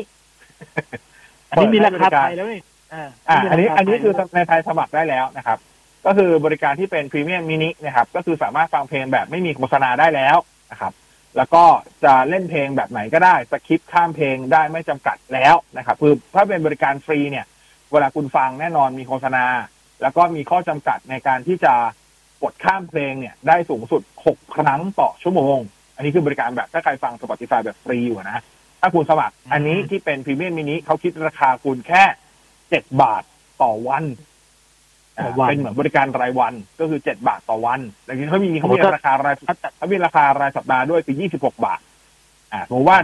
อันนี้มีราคาเปิดให้บริการไทยแล้วนี่อ่าอ่าอันนี้มีราคาอันนี้คือไทยในไทยสมัครได้แล้วนะครับ ก็คือบริการที่เป็นพรีเมียมมินินะครับ ก็คือสามารถฟังเพลงแบบไม่มีโฆษณาได้แล้วนะครับ แล้วก็จะเล่นเพลงแบบไหนก็ได้สคิปข้ามเพลงได้ไม่จำกัดแล้วนะครับคือถ้าเป็นบริการฟรีเนี่ย เวลาคุณฟังแน่นอนมีโฆษณา แล้วก็มีข้อจำกัดในการที่จะกดข้ามเพลงเนี่ย ได้สูงสุด 6 ครั้งต่อชั่วโมง อันนี้คือบริการแบบถ้าใครฟัง Spotify แบบฟรีอยู่นะ ถ้าคุณสมัคร อันนี้ที่เป็นพรีเมียมมินิเขาคิดราคาคุณแค่ 7 บาทต่อวัน เป็นเหมือนบริการรายวันก็คือ7บาทต่อวันแล้วนี้เขามีเขามีโอ้โหราคารายเขามีราคารายสัปดาห์ด้วยคือ26บาท อ่าผมว่า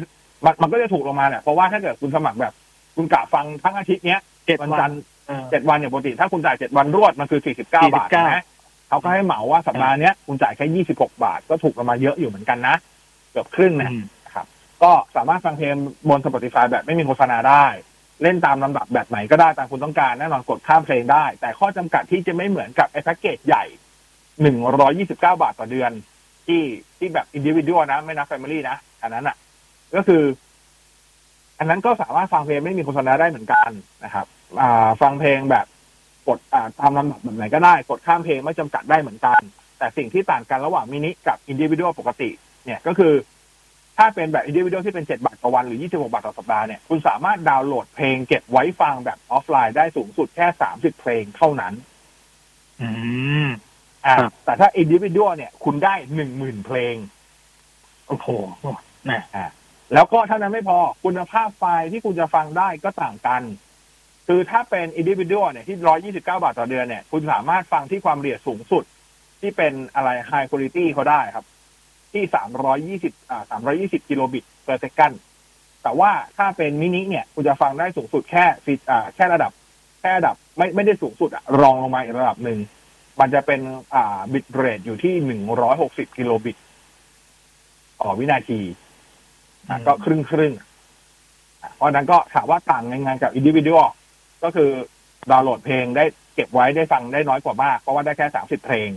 มันมันก็จะถูกลงมาแหละเพราะว่าถ้าเกิดคุณสมัครแบบ คุณกะฟังทั้งอาทิตย์เนี้ยเจ็ดวันวัจันนทร์เออเจ็ดวันอย่างปกติ ถ้าคุณจ่ายเจ็ดวันรวดมันคือสี่สิบเก้าบาท49นะเขาก็ให้เหมาว่าสัปดาห์เนี้ยคุณจ่ายแค่ยี่สิบหกบาท ก็ถูกลงมาเยอะอยู่เหมือนกันนะ เกือบครึ่งนะอืมก็สามารถฟังเพลงบน Spotify แบบไม่มีโฆษณาได้ เล่นตามลำดับแบบไหนก็ได้ตามคุณต้องการแน่นอนกดข้ามเพลงได้ แต่ข้อจำกัดที่จะไม่เหมือนกับไอ้แพ็กเกจใหญ่หนึ่งร้อยยี่สิบเก้าบาทต่อเดือน ที่ที่แบบ individual นะ ไม่นับ family นะ อันนั้นอะ ก็คือ อันนั้นก็สามารถฟังเพลงไม่มีโฆษณาได้เหมือนกันนะครับ อ่า ฟังเพลงแบบกดอ่าตามลำดับแบบไหนก็ได้ กดข้ามเพลงไม่จำกัดได้เหมือนกัน แต่สิ่งที่ต่างกันระหว่างมินิกับอินดิวิ u a l ปกติ เนี่ยก็คือ ถ้าเป็นแบบอินดิวิ u a l ที่เป็น 7 บาทต่อวันหรือ 26 บาทต่อสัปดาห์เนี่ยคุณสามารถดาวน์โหลดเพลงเก็บไว้ฟังแบบออฟไลน์ได้สูงสุดแค่ 30 เพลงเท่านั้น อืมอ่าครับแต่ถ้าอินดิวิ u a l เนี่ย คุณได้ 10,000 เพลง โอ้โหนะแล้วก็เท่านั้นไม่พอคุณภาพไฟล์ที่คุณจะฟังได้ก็ต่างกัน คือถ้าเป็นอินดิวิ u a l เนี่ยที่ 129 บาทต่อเดือนเนี่ย คุณสามารถฟังที่ความละเอียดสูงสุด ที่เป็นอะไร High Quality เขาได้ครับ ที่320อ่า320กิโลบิต per second แต่ว่าถ้าเป็นมินิเนี่ยคุณจะฟังได้สูงสุดแค่ฟรีอ่าแค่ระดับ แค่ระดับไม่ไม่ได้สูงสุดอะรองลงมาอีกระดับหนึ่ง มันจะเป็นอ่า bitrate อยู่ที่160กิโลบิตต่อวินาทีอะก็ครึ่งครึ่งๆอะเพราะฉะนั้นก็ถามว่าต่างยังไงกับอินดิวิ u a l ก็คือดาวน์โหลดเพลงได้เก็บไว้ได้ฟังได้น้อยกว่ามาก เพราะว่าได้แค่สามสิบเพลง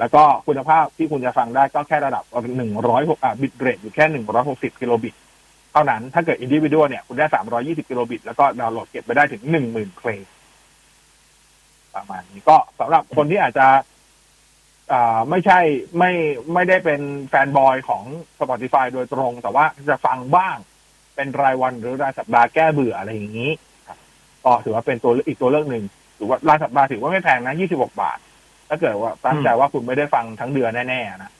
แล้วก็คุณภาพที่คุณจะฟังได้ก็แค่ระดับหนึ่งร้อยอ่า bitrate อยู่แค่หนึ่งร้อยหกสิบกิโลบิตเท่านั้นถ้าเกิดอินดิวิ u a l เนี่ยคุณได้สามร้อยี่สิบกิโลบิต แล้วก็ดาวน์โหลดเก็บไปได้ถึงหนึ่งหมื่นเพลงประมาณนี้ก็สำหรับคนที่อาจจะอ่าไม่ใช่ไม่ไม่ได้เป็น fanboy ของ Spotify โดยตรง แต่ว่าจะฟังบ้างเป็นรายวันหรือรายสัปดาห์แก้เบื่ออะไรอย่างนี้ก็ถือว่าเป็นตัวอีกตัวเลือกหนึ่งถือว่ารายสัปดาห์ถือว่าไม่แพงนะ26บาท ถ้าเกิดว่าตั้งใจว่าคุณไม่ได้ฟังทั้งเดือนแน่ๆนะ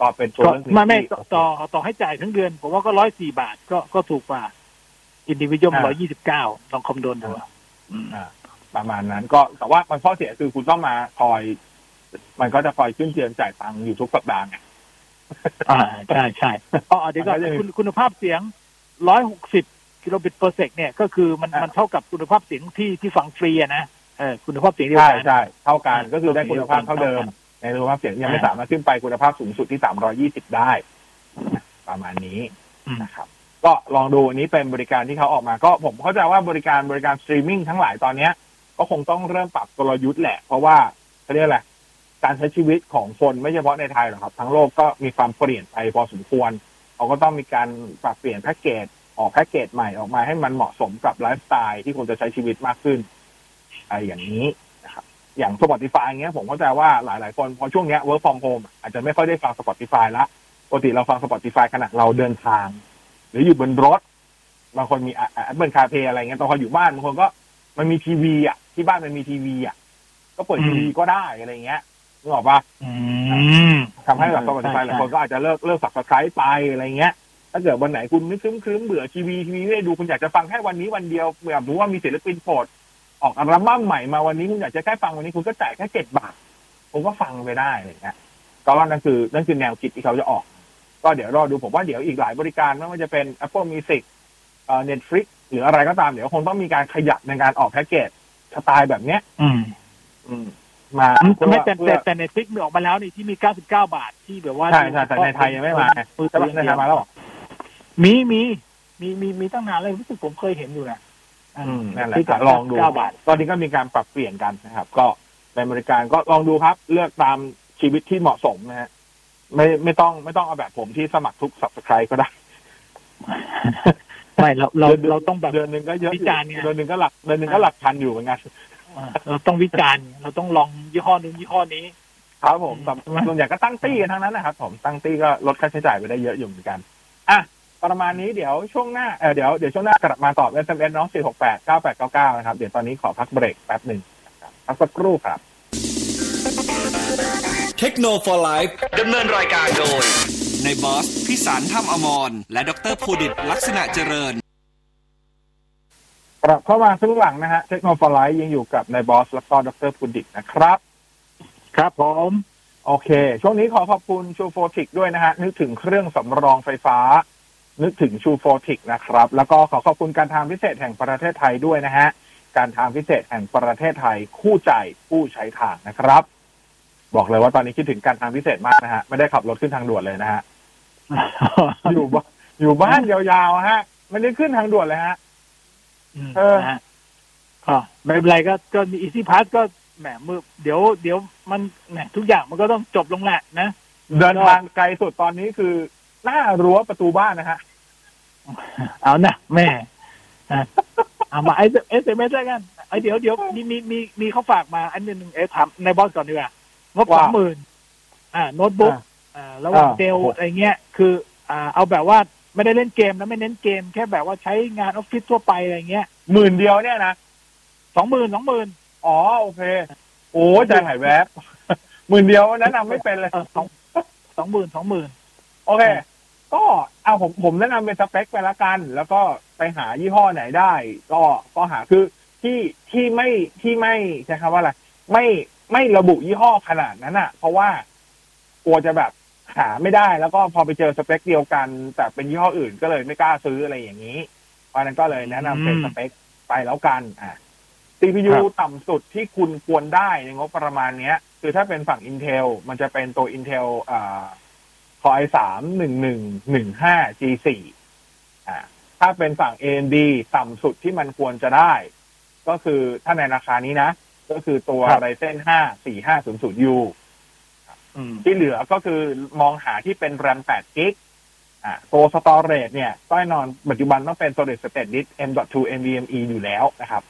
ก็เป็นตัวก็เลือกหนึ่งไม่ไม่ที่ต่อต่อต่อให้จ่ายทั้งเดือน ผมว่าก็ร้อยสี่บาทก็ก็ถูกกว่าอินดิวิ u a l ร้อยยี่สิบเก้าลองคำนวณดูอะอืมอ่าประมาณนั้น ก็แต่ว่ามันข้อเสียคือคุณต้องมาคอย มันก็จะคอยขึ้นเตือนจ่ายตังค์อยู่ทุกสัปดาห์ไงอ่าใช่ใช่อ๋อเดี๋ยวก่อนมันก็จะมีคุณคุณภาพเสียงร้อยหกสิบกิโลบิต per sec เนี่ยก็คือมันอะมันเท่ากับคุณภาพเสียงที่ที่ฟังฟรีอะนะ เออคุณภาพเสียงเดียวใช่กัน ใช่เท่ากันอ่าก็คือได้คุณภาพเท่าเดิม ในคุณภาพเสียงยังไม่อ่า สามารถขึ้นไปคุณภาพสูงสุดที่320ได้ ประมาณนี้อืมนะครับ ก็ลองดูอันนี้เป็นบริการที่เขาออกมาก็ผมเข้าใจว่าบริการบริการสตรีมมิ่งทั้งหลายตอนเนี้ย ก็คงต้องเริ่มปรับกลยุทธ์แหละ เพราะว่าเขาเรียกอะไรการใช้ชีวิตของคนไม่เฉพาะในไทยหรอกครับ ทั้งโลกก็มีความเปลี่ยนไปพอสมควรเขาก็ต้องมีการปรับเปลี่ยนแพ็กเกจออกแพ็กเกจใหม่ออกมาให้มันเหมาะสมกับไลฟ์สไตล์ที่คนจะใช้ชีวิตมากขึ้น อะไรอย่างนี้นะครับอย่าง Spotify เงี้ยผมเข้าใจว่าหลาย ๆ คนพอช่วงเนี้ย work from home อาจจะไม่ค่อยได้ฟัง Spotify ละปกติเราฟัง Spotify ขณะเราเดินทาง หรืออยู่บนรถ บางคนมี Apple CarPlay อะไรเงี้ยตอนเขาอยู่บ้านบางคนก็มันมีทีวีอะที่บ้านมันมีทีวีอะก็เปิดทีวีก็ได้อะไรเงี้ยนึกออกปะอืมทำให้แบบ Spotify หลายคนก็อาจจะเลิกเลิก subscribe ไปอะไรเงี้ยถ้าเกิดวันไหนคุณนึกครึ้มครึ้มๆเบื่อทีวีทีวีไม่ได้ดูคุณอยากจะฟังแค่วันนี้วันเดียวแบบรู้ว่ามีศิลปินโปรด ออกอัลบั้มใหม่มาวันนี้คุณอยากจะแค่ฟังวันนี้คุณก็จ่ายแค่เจ็ดบาทคุณก็ฟังไปได้อะไรเงี้ยก็ว่านั่นคือนั่นคือแนวคิดที่เขาจะออก ก็เดี๋ยวรอดูผมว่าเดี๋ยวอีกหลายบริการไม่ว่าจะเป็น Apple Music เอ่อ Netflix หรืออะไรก็ตามเดี๋ยวคงต้องมีการขยับในการออกแพ็กเกจสไตล์แบบเนี้ย อืม อืม มาไม่แต่เพื่แต่อแต่ในฟิกมีออกมาแล้วนี่ที่มี99บาทที่แบบว่าใช่ใช่แต่ในไทยยังไม่มามือใช่ถืปะอในไทยมาแล้วเหรอมีมีมีมีมีตั้งนานเลยรู้สึกผมเคยเห็นอยู่นะอืม นั่นแหละที่ก็ลองดูเก้าบาทตอนนี้ก็มีการปรับเปลี่ยนกันนะครับ ก็เป็นบริการก็ลองดูครับ เลือกตามชีวิตที่เหมาะสมนะฮะไม่ไม่ต้องไม่ต้องเอาแบบผมที่สมัครทุกสับสไครก็ได้ไม่เราเราเดือนเราต้องแบบเดือนหนึ่งก็เยอะอยู่วิจารณ์ไงเดือนหนึ่งก็หลักเดือนหนึ่งก็หลักพันอยู่เหมือนกันเราต้องวิจารณ์เราต้องลองยี่ห้อนู้นยี่ห้อนี้ ครับผมอืมแต่ส่วนใหญ่ก็ตั้งตี้กันทั้งนั้นนะครับ ผมตั้งตี้ก็ลดค่าใช้จ่ายไปได้เยอะอยู่เหมือนกันอะ ประมาณนี้เดี๋ยวช่วงหน้าเออเดี๋ยวเดี๋ยวช่วงหน้ากลับมาตอบ SMS น้อง 4 6 8 9 8 9 9 นะครับ เดี๋ยวตอนนี้ขอพักเบรกแป๊บหนึ่งนะครับพักสักครู่ครับเทคโนโลยีดำเนินรายการโดย ในบอสพิสารถ้ำอมร และดรภูดิตลักษณะเจริญกลับเข้ามาซึ่งหลังนะฮะเทคโนโลยียังอยู่กับนายบอสแล้วก็ดรพุดิตนะครับ ครับผม โอเค ช่วงนี้ขอขอบคุณชูโฟติกด้วยนะฮะ นึกถึงเครื่องสำรองไฟฟ้า นึกถึงชูโฟติกนะครับ แล้วก็ขอขอบคุณการทางพิเศษแห่งประเทศไทยด้วยนะฮะ การทางพิเศษแห่งประเทศไทยคู่ใจผู้ใช้ทางนะครับ บอกเลยว่าตอนนี้คิดถึงการทางพิเศษมากนะฮะ ไม่ได้ขับรถขึ้นทางด่วนเลยนะฮะ อยู่บ้านอยู่บ้านยาวๆฮะ ไม่ได้ขึ้นทางด่วนเลยฮะเออนะฮะก็ไม่เป็นไรก็ก็มีอีซี่พาสก็แหมมือเดี๋ยวเดี๋ยวมันแหมทุกอย่างมันก็ต้องจบลงแหละนะเดินทางไกลสุดตอนนี้คือ หน้ารั้วประตูบ้านนะฮะ เอานะแม่อะเอามาไอเอสเอ็มเอสแล้วกันไอเดี๋ยวเดี๋ยวมีมีมีมีเขาฝากมา อันหนึงเอถามในบอสก่อนดีกว่างบว่าสองหมื่นอ่า โน้ตบุ๊กอ่าอ่าระหว่างอ่าเดลโอ้โหอะไรเงี้ย คือ อ่า เอาแบบว่าไม่ได้เล่นเกมนะไม่เน้นเกม แค่แบบว่าใช้งานออฟฟิศทั่วไปอะไรเงี้ยหมื่นเดียวเนี่ยนะสองหมื่นสองหมื่นอ๋อโอเค โอ้ใจหายแวบหมื่นเดียวแนะนำไม่เป็นเลยเออสองสองหมื่นสองหมื่นโอเค ก็เอาผมผมแนะนำเป็นสเปคไปละกัน แล้วก็ไปหายี่ห้อไหนได้ ก็ก็หาคือที่ที่ไม่ที่ไม่ใช้คำว่าอะไรไม่ไม่ระบุยี่ห้อขนาดนั้นอะ เพราะว่ากลัวจะแบบหาไม่ได้แล้วก็พอไปเจอสเปคเดียวกัน แต่เป็นยี่ห้ออื่นก็เลยไม่กล้าซื้ออะไรอย่างนี้เพราะฉะนั้นก็เลยแนะนำเป็นสเปคไปแล้วกันอะ CPU ต่ำสุดที่คุณควรได้ในงบประมาณเนี้ย คือถ้าเป็นฝั่ง Intel มันจะเป็นตัว Intel อ่า Core i 3 1 1 1 5 G4 อ่าถ้าเป็นฝั่ง AMD ต่ำสุดที่มันควรจะได้ ก็คือถ้าในราคานี้นะ ก็คือตัวครับ Ryzen 5 4500U อืมที่เหลือก็คือมองหาที่เป็น RAM 8 g b อ่าตัว storage เนี่ยก็แน่นอนปัจจุบันต้องเป็น solid state disk M.2 NVMe อยู่แล้วนะครับ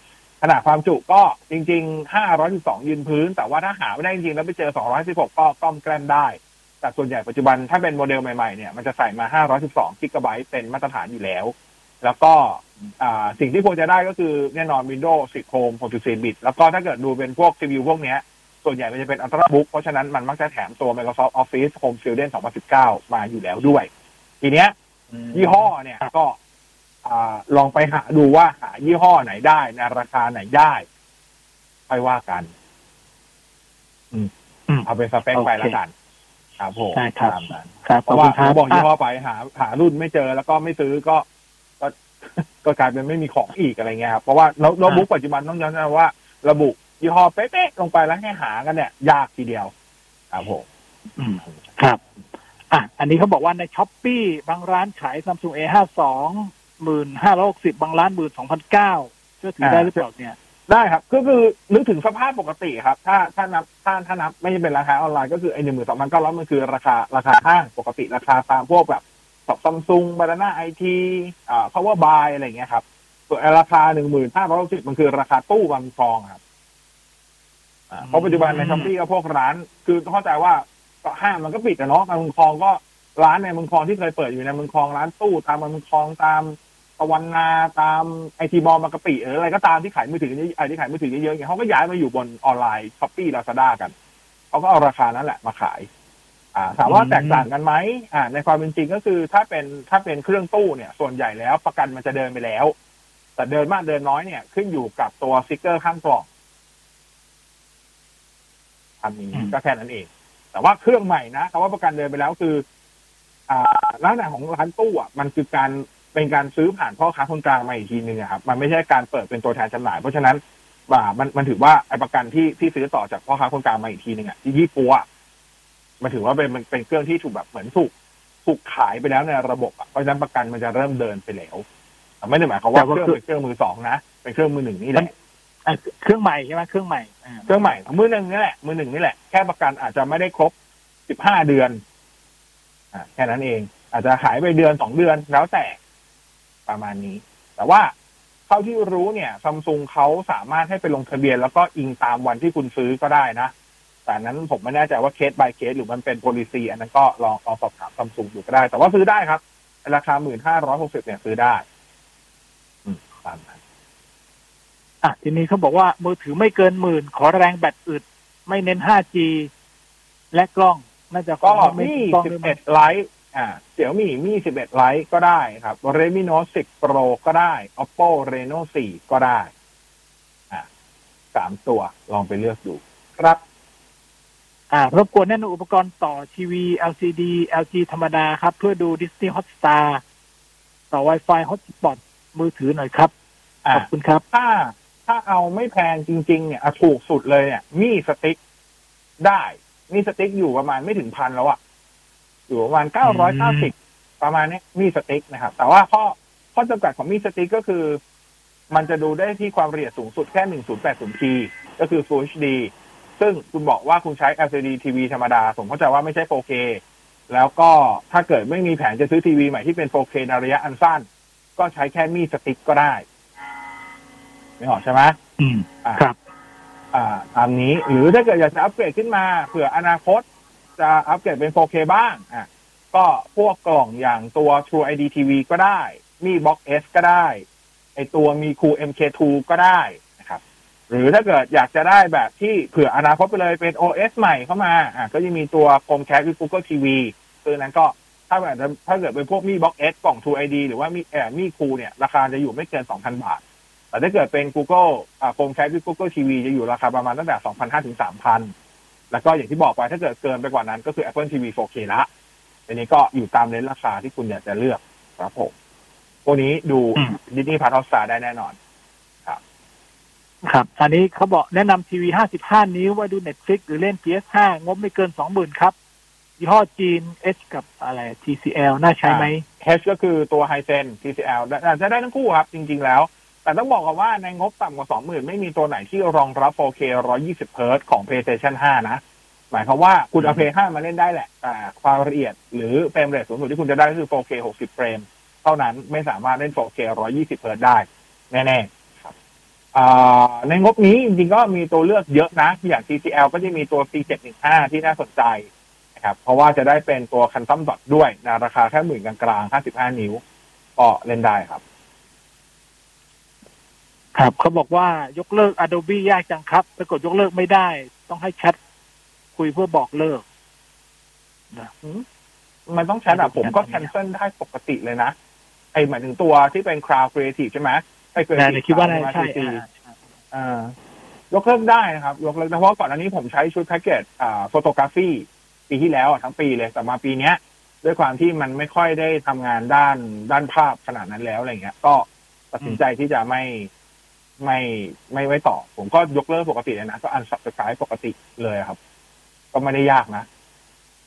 ขนาดความจุก็จริง ๆ 512 ยืนพื้น แต่ว่าถ้าหาไม่ได้จริงๆแล้วไปเจอ 216 ก็ก้อมแกล้มได้ แต่ส่วนใหญ่ปัจจุบันถ้าเป็นโมเดลใหม่ๆเนี่ยมันจะใส่มา 512กิกะไบต์เป็นมาตรฐานอยู่แล้ว แล้วก็อ่าสิ่งที่ควรจะได้ก็คือแน่นอน Windows 10 Home 64 บิต แล้วก็ถ้าเกิดดูเป็นพวก CPU พวกเนี้ยส่วนใหญ่มันจะเป็น Ultrabook เพราะฉะนั้นมันมักจะแถมตัว Microsoft Office Home Student 2019 มาอยู่แล้วด้วย ทีเนี้ย ยี่ห้อเนี่ยก็อ่าลองไปหาดูว่าหายี่ห้อไหนได้ในราคาไหนได้ค่อยว่ากัน อืมอืมเอาเป็นสเปคไปแล้วกัน ครับผมใช่ครับตามนั้นครับเพราะว่าขอบคุณครับเขาบอกยี่ห้อะอไปหา หารุ่นไม่เจอแล้วก็ไม่ซื้อก็ก็ก็กลายเป็นไม่มีของอีกอะไรเงี้ยครับเพราะว่าโน้ตบุ๊กปัจจุบันต้องย้ำนะว่า ระบุยี่ห้อเป๊ะๆลงไปแล้วให้หากันเนี่ย ยากทีเดียว ครับผมอืมครับ อะอันนี้เขาบอกว่าใน Shopee บางร้านขายซัมซุง A ห้าสองหมื่นห้าร้อยหกสิบบางร้านหมื่นสองพันเก้าเชื่อถือได้หรือเปล่าเนี่ย ได้ครับ ก็คือนึกถึงสภาพปกติครับ ถ้าถ้านับถ้าถ้านับไม่ใช่เป็นราคาออนไลน์ก็คือไอ้หนึ่งหมื่นสองพันเก้าร้อยมันคือราคาราคาห้างปกติราคาตามพวกแบบ Samsung Banana ITอ่า power buy อะไรอย่างเงี้ยครับส่วนไอ้ราคาหนึ่งหมื่นห้าร้อยสิบมันคือราคาตู้มาบุญครองครับอ่าเพราะปัจจุบันใน Shopee ก็พวกร้าน คือเข้าใจว่าก็ห้างมันก็ปิดอะเนาะบางเมืองคลองก็ร้านในมาบุญครองที่เคยเปิดอยู่ในมาบุญครองร้านตู้ตามมาบุญครองตาม ตะวันนาตามไอทีมอลล์บางกะปิหรืออะไรก็ตามที่ขายมือถือไอที่ขายมือถือเยอะๆเนี่ยเขาก็ย้ายมาอยู่บนออนไลน์ Shopee Lazada กันเขาก็เอาราคานั้นแหละมาขาย อ่า ถามว่าแตกต่างกันไหมอ่า ในความเป็นจริงก็คือถ้าเป็นถ้าเป็นเครื่องตู้เนี่ย ส่วนใหญ่แล้วประกันมันจะเดินไปแล้ว แต่เดินมากเดินน้อยเนี่ย ขึ้นอยู่กับตัวสติกเกอร์ข้างกล่องอันนี้อืมก็แค่นั้นเอง แต่ว่าเครื่องใหม่นะคำว่าประกันเดินไปแล้วคือ อ่าลักษณะของร้านตู้อะมันคือการ เป็นการซื้อผ่านพ่อค้าคนกลางมาอีกทีนึงอะครับมันไม่ใช่การเปิดเป็นตัวแทนจำหน่าย เพราะฉะนั้นว่ามันมันถือว่าไอ้ประกันที่ที่ซื้อต่อจากพ่อค้าคนกลางมาอีกทีนึงอะที่ยี่ปัวอะมันถือว่าเป็นมันเป็นเครื่องที่ถูกแบบเหมือนถูกถูกขายไปแล้วในระบบอะเพราะฉะนั้นประกันมันจะเริ่มเดินไปแล้วแต่ไม่ได้หมายความว่าแต่เคว่ารื่องเป็นเครื่องมือสองนะเป็นเครื่องมือหนึ่งนี่แหละอะเครื่องใหม่ใช่ไหมเครื่องใหม่อ่าเครื่องใหม่มือหนึ่งนี่แหละมือหนึ่งนี่แหละแค่ประกันอาจจะไม่ได้ครบสิบห้าเดือนอ่าแค่นั้นเอง อาจจะหายไปเดือนสองเดือนแล้วแต่ ประมาณนี้ แต่ว่าเท่าที่รู้เนี่ยซัมซุงเขาสามารถให้ไปลงทะเบียน แล้วก็อิงตามวันที่คุณซื้อก็ได้นะ แต่นั้นผมไม่แน่ใจว่าเคส by เคสหรือมันเป็น policy อันนั้นก็ลองลองสอบถามซัมซุงดูก็ได้ แต่ว่าซื้อได้ครับ ราคาหมื่นห้าร้อยหกสิบเนี่ยซื้อได้ อืมตามนั้นอะทีนี้เขาบอกว่ามือถือไม่เกินหมื่นขอแรงแบตอึด ไม่เน้น 5G และกล้องน่าจะก็ไม่มีกล้องด้วยมั้ย11ไลท์ อ่าเสี่ยวมีมี11ไลท์ก็ได้ครับ Redmi Note 10 Pro ก็ได้ Oppo Reno 4ก็ได้ อ่าสามตัวลองไปเลือกดูครับ อ่ารบกวนแนะนำอุปกรณ์ต่อทีวี LCD LG ธรรมดาครับ เพื่อดู Disney Hotstar ต่อ Wi-Fi Hotspot มือถือหน่อยครับอ่าขอบคุณครับ ถ้า ถ้าเอาไม่แพงจริง ๆ เนี่ยอะถูกสุดเลยเนี่ย มีสติ๊กได้ มีสติ๊กอยู่ประมาณไม่ถึงพันแล้วอะ อยู่ประมาณเก้าร้อยเก้าสิบประมาณเนี้ยมีสติ๊กนะครับ แต่ว่าข้อข้อจำกัดของมีสติ๊กก็คือ มันจะดูได้ที่ความละเอียดสูงสุดแค่ 1080p ก็คือ Full HD ซึ่งคุณบอกว่าคุณใช้ LCD TV ธรรมดา ผมเข้าใจว่าไม่ใช่ 4K แล้วก็ถ้าเกิดไม่มีแผนจะซื้อทีวีใหม่ที่เป็น 4K ในระยะอันสั้น ก็ใช้แค่มีสติ๊กก็ได้ไม่ออกใช่ไหมอืมอ่าครับ อ่า ตามนี้ หรือถ้าเกิดอยากจะอัปเกรดขึ้นมาเผื่ออนาคต จะอัปเกรดเป็น 4K บ้างอะก็พวกกล่องอย่างตัว True ID TV ก็ได้ มี Box S ก็ได้ไอตัวมี Cool MK2 ก็ได้นะครับ หรือถ้าเกิดอยากจะได้แบบที่เผื่ออนาคตไปเลยเป็น OS ใหม่เข้ามาอะก็ยังมีตัว Chromecast หรือ Google TV ตัวนั้นก็ถ้าแบบถ้าเกิดเป็นพวกมี Box S กล่อง True ID หรือว่ามีเอ่อมี Cool เนี่ย ราคาจะอยู่ไม่เกิน 2,000 บาท แต่ถ้าเกิดเป็น Google อ่าโฟมแคสที่ Google TV จะอยู่ราคาประมาณตั้งแต่ 2,500ถึง3,000 แล้วก็อย่างที่บอกไปถ้าเกิดเกินไปกว่านั้นก็คือ Apple TV 4K ละอันนี้ก็อยู่ตาม range ราคาที่คุณอยากจะเลือกครับผมพวกนี้ดูอืม Disney Plus Hotstar ได้แน่นอนครับ อันนี้เขาบอกแนะนำทีวี 55 นิ้วไว้ดู Netflix หรือเล่น PS5 งบไม่เกิน 20,000 ครับยี่ห้อจีน H กับอะไร TCL น่าใช้ไหม H ก็คือตัว h i s e n TCL ได้อาจจะได้ทั้งคู่ครับ จริง ๆ แล้ว แต่ต้องบอกกันว่าในงบต่ำกว่า 20,000 ไม่มีตัวไหนที่รองรับ 4K 120 Hz ของ PlayStation 5 นะ หมายความว่าคุณเอา Play 5มาเล่นได้แหละ แต่ความละเอียดหรือ frame rate สูงสุดที่คุณจะได้ก็คือ 4K 60 เฟรม เท่านั้นไม่สามารถเล่น 4K 120 Hz ได้ แน่ๆครับอ่าในงบนี้จริงๆก็มีตัวเลือกเยอะนะ อย่าง TCL ก็จะมีตัว C715 ที่น่าสนใจนะครับ เพราะว่าจะได้เป็นตัว Quantum Dot ด้วยนะราคาแค่หมื่นกลางๆ 55 นิ้วก็เล่นได้ครับ ครับเขาบอกว่ายกเลิก Adobe ยากจังครับถ้ากดยกเลิกไม่ได้ ต้องให้แชทคุยเพื่อบอกเลิกมันต้องแชทอะผมก็แคนเซิลได้ปกติเลยนะ ไอหมายถึงตัวที่เป็น Cloud Creative ใช่ไหมไอแต่ Creative คิดว่า Cloud น่าใช่ใช่ไหมอ่าอ่ายกเลิกได้นะครับ ยกเลิกได้เพราะว่าก่อนอันนี้ผมใช้ชุดแพ็กเกจอ่าโฟโตกราฟีปีที่แล้วอะทั้งปีเลยแต่มาปีเนี้ย ด้วยความที่มันไม่ค่อยได้ทำงานด้านด้านภาพขนาดนั้นแล้วอะไรเงี้ย ก็ตัดสินใจที่จะไม่ ไม่ไม่ไว้ต่อ ผมก็ยกเลิกปกติเลยนะ ก็อันสับสกายปกติเลยครับ ก็ไม่ได้ยากนะ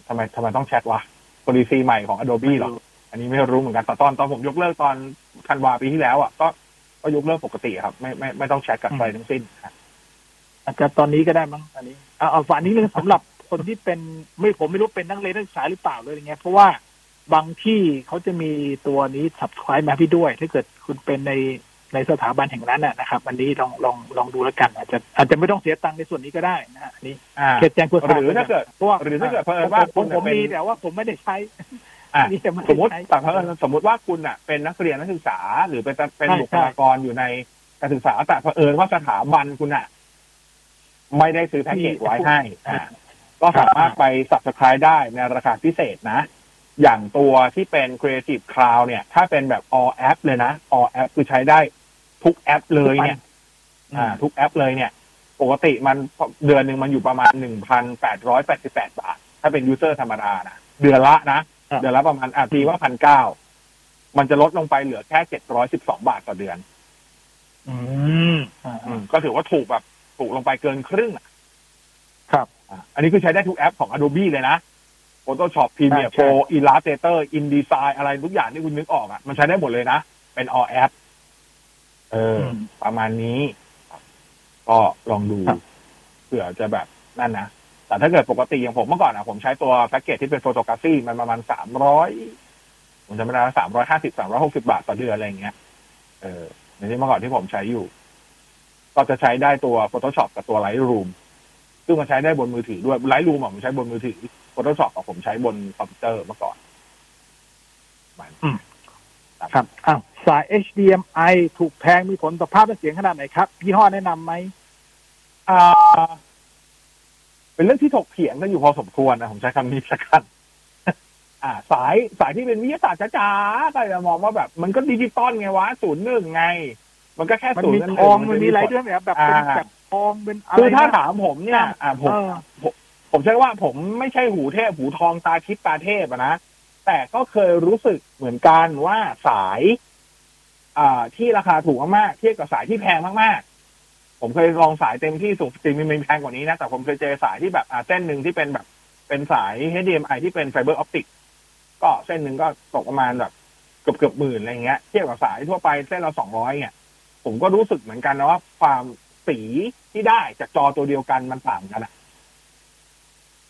ทำไมทำไมต้องแชทวะ policy ใหม่ของ Adobe หรอ อันนี้ไม่รู้เหมือนกันแต่ตอนตอนผมยกเลิกตอนธันวาปีที่แล้วอะก็ก็ยกเลิกปกติครับ ไม่ไม่ไม่ต้องแชทกับใครทั้งสิ้นครับอาจจะตอนนี้ก็ได้มั้งอันนี้เอาเอาฝันนี้เรื่องสำหรับคนที่เป็นไม่ผมไม่รู้เป็นนักเรียนนักศึกษาหรือเปล่าเลยอย่างเงี้ยเพราะว่าบางที่เขาจะมีตัวนี้ subscribe มาพี่ด้วย ถ้าเกิดคุณเป็นใน ในสถาบันแห่งนั้นน่ะนะครับ อันนี้ลองลองลองดูแล้วกัน อาจจะอาจจะไม่ต้องเสียตังค์ในส่วนนี้ก็ได้นะฮะอันนี้อ่าเขียนแจ้งเพื่อทราบหรือถ้าเกิดเพราะว่าหรือถ้าเกิดเผอิญว่าผมผมคุณผมเป็นมีแต่ว่าผมไม่ได้ใช้อะนี่จะไสมมติใช้แต่เพราะสมมติว่าคุณอะเป็นนักเรียนนักศึกษา หรือเป็นเป็นใช่บุคลากรอยู่ในการศึกษาแต่เผอิญว่าสถาบันคุณอะ ไม่ได้ซื้อแพ็กเกจไว้ให้อะก็สามารถไป subscribe ได้ในราคาพิเศษนะ อย่างตัวที่เป็น Creative Cloud เนี่ย ถ้าเป็นแบบ all app เลยนะ all app คือใช้ได้ ทุกแอปเลยเนี่ย อ่า ทุกแอปเลยเนี่ย ปกติมันเดือนหนึ่งมันอยู่ประมาณหนึ่งพันแปดร้อยแปดสิบแปดบาท ถ้าเป็น user ธรรมดานะเดือนละนะครับเดือนละประมาณอะตีว่าพันเก้ามันจะลดลงไปเหลือแค่เจ็ดร้อยสิบสองบาทต่อเดือน อืมอ่าอืมก็ถือว่าถูกแบบถูกลงไปเกินครึ่งอะ ครับอะอันนี้คือใช้ได้ทุกแอปของ Adobe เลยนะ Photoshop Premiere ใช่ Pro Illustrator InDesign อะไรทุกอย่างที่คุณนึกออกอะ มันใช้ได้หมดเลยนะ เป็น all app เอออมประมาณนี้ ก็ลองดูครับเผื่อจะแบบนั่นนะแต่ถ้าเกิดปกติอย่างผมเมื่อก่อนอะผมใช้ตัวแพ็กเกจที่เป็นโฟโตกราฟีมันประมาณสามร้อยผมจำไม่ได้สามร้อยห้าสิบสามร้อยหกสิบาทต่อเดือนอะไรอย่างเงี้ย เออในที่เมื่อก่อนที่ผมใช้อยู่ ก็จะใช้ได้ตัว Photoshop กับตัว Lightroom ซึ่งมันใช้ได้บนมือถือด้วย Lightroom อะผมใช้บนมือถือ Photoshop อะผมใช้บนคอมพิวเตอร์เมื่อก่อนมันครับอ้าว สาย HDMI ถูกแพงมีผลต่อภาพและเสียงขนาดไหนครับยี่ห้อแนะนำไหมอ่า เป็นเรื่องที่ถกเถียงกันอยู่พอสมควรนะ ผมใช้คำนี้สักกันอ่า สายสายที่เป็นวิทยาศาสตร์จ๋าๆก็จะมองว่าแบบ มันก็ดิจิตอลไงวะศูนย์หนึ่งไง มันก็แค่มันศูนมีย์ทองหมันมีอะไรด้วยไหมครับแบบเป็นอ่าแบบทองเป็นอะไรคือถ้านะถามผมเนี่ย อ่าผมเออผมใช้ว่าผมไม่ใช่หูเทพหูทองตาทิพย์ตาเทพอะนะแต่ก็เคยรู้สึกเหมือนกันว่าสาย อ่าที่ราคาถูกมากๆเทียบกับสายที่แพงมากๆ ผมเคยลองสายเต็มที่สูงจริงมันมีแพงกว่านี้นะ แต่ผมเคยเจอสายที่แบบอ่าเส้นหนึ่งที่เป็นแบบเป็นสาย HDMI ที่เป็น fiber optic ก็เส้นหนึ่งก็ตกประมาณแบบเกือบเกือบหมื่นอะไรเงี้ยเทียบกับสายทั่วไปเส้นละสองร้อยเนี่ยผมก็รู้สึกเหมือนกันนะว่า ความสีที่ได้จากจอตัวเดียวกันมันต่างกันอะ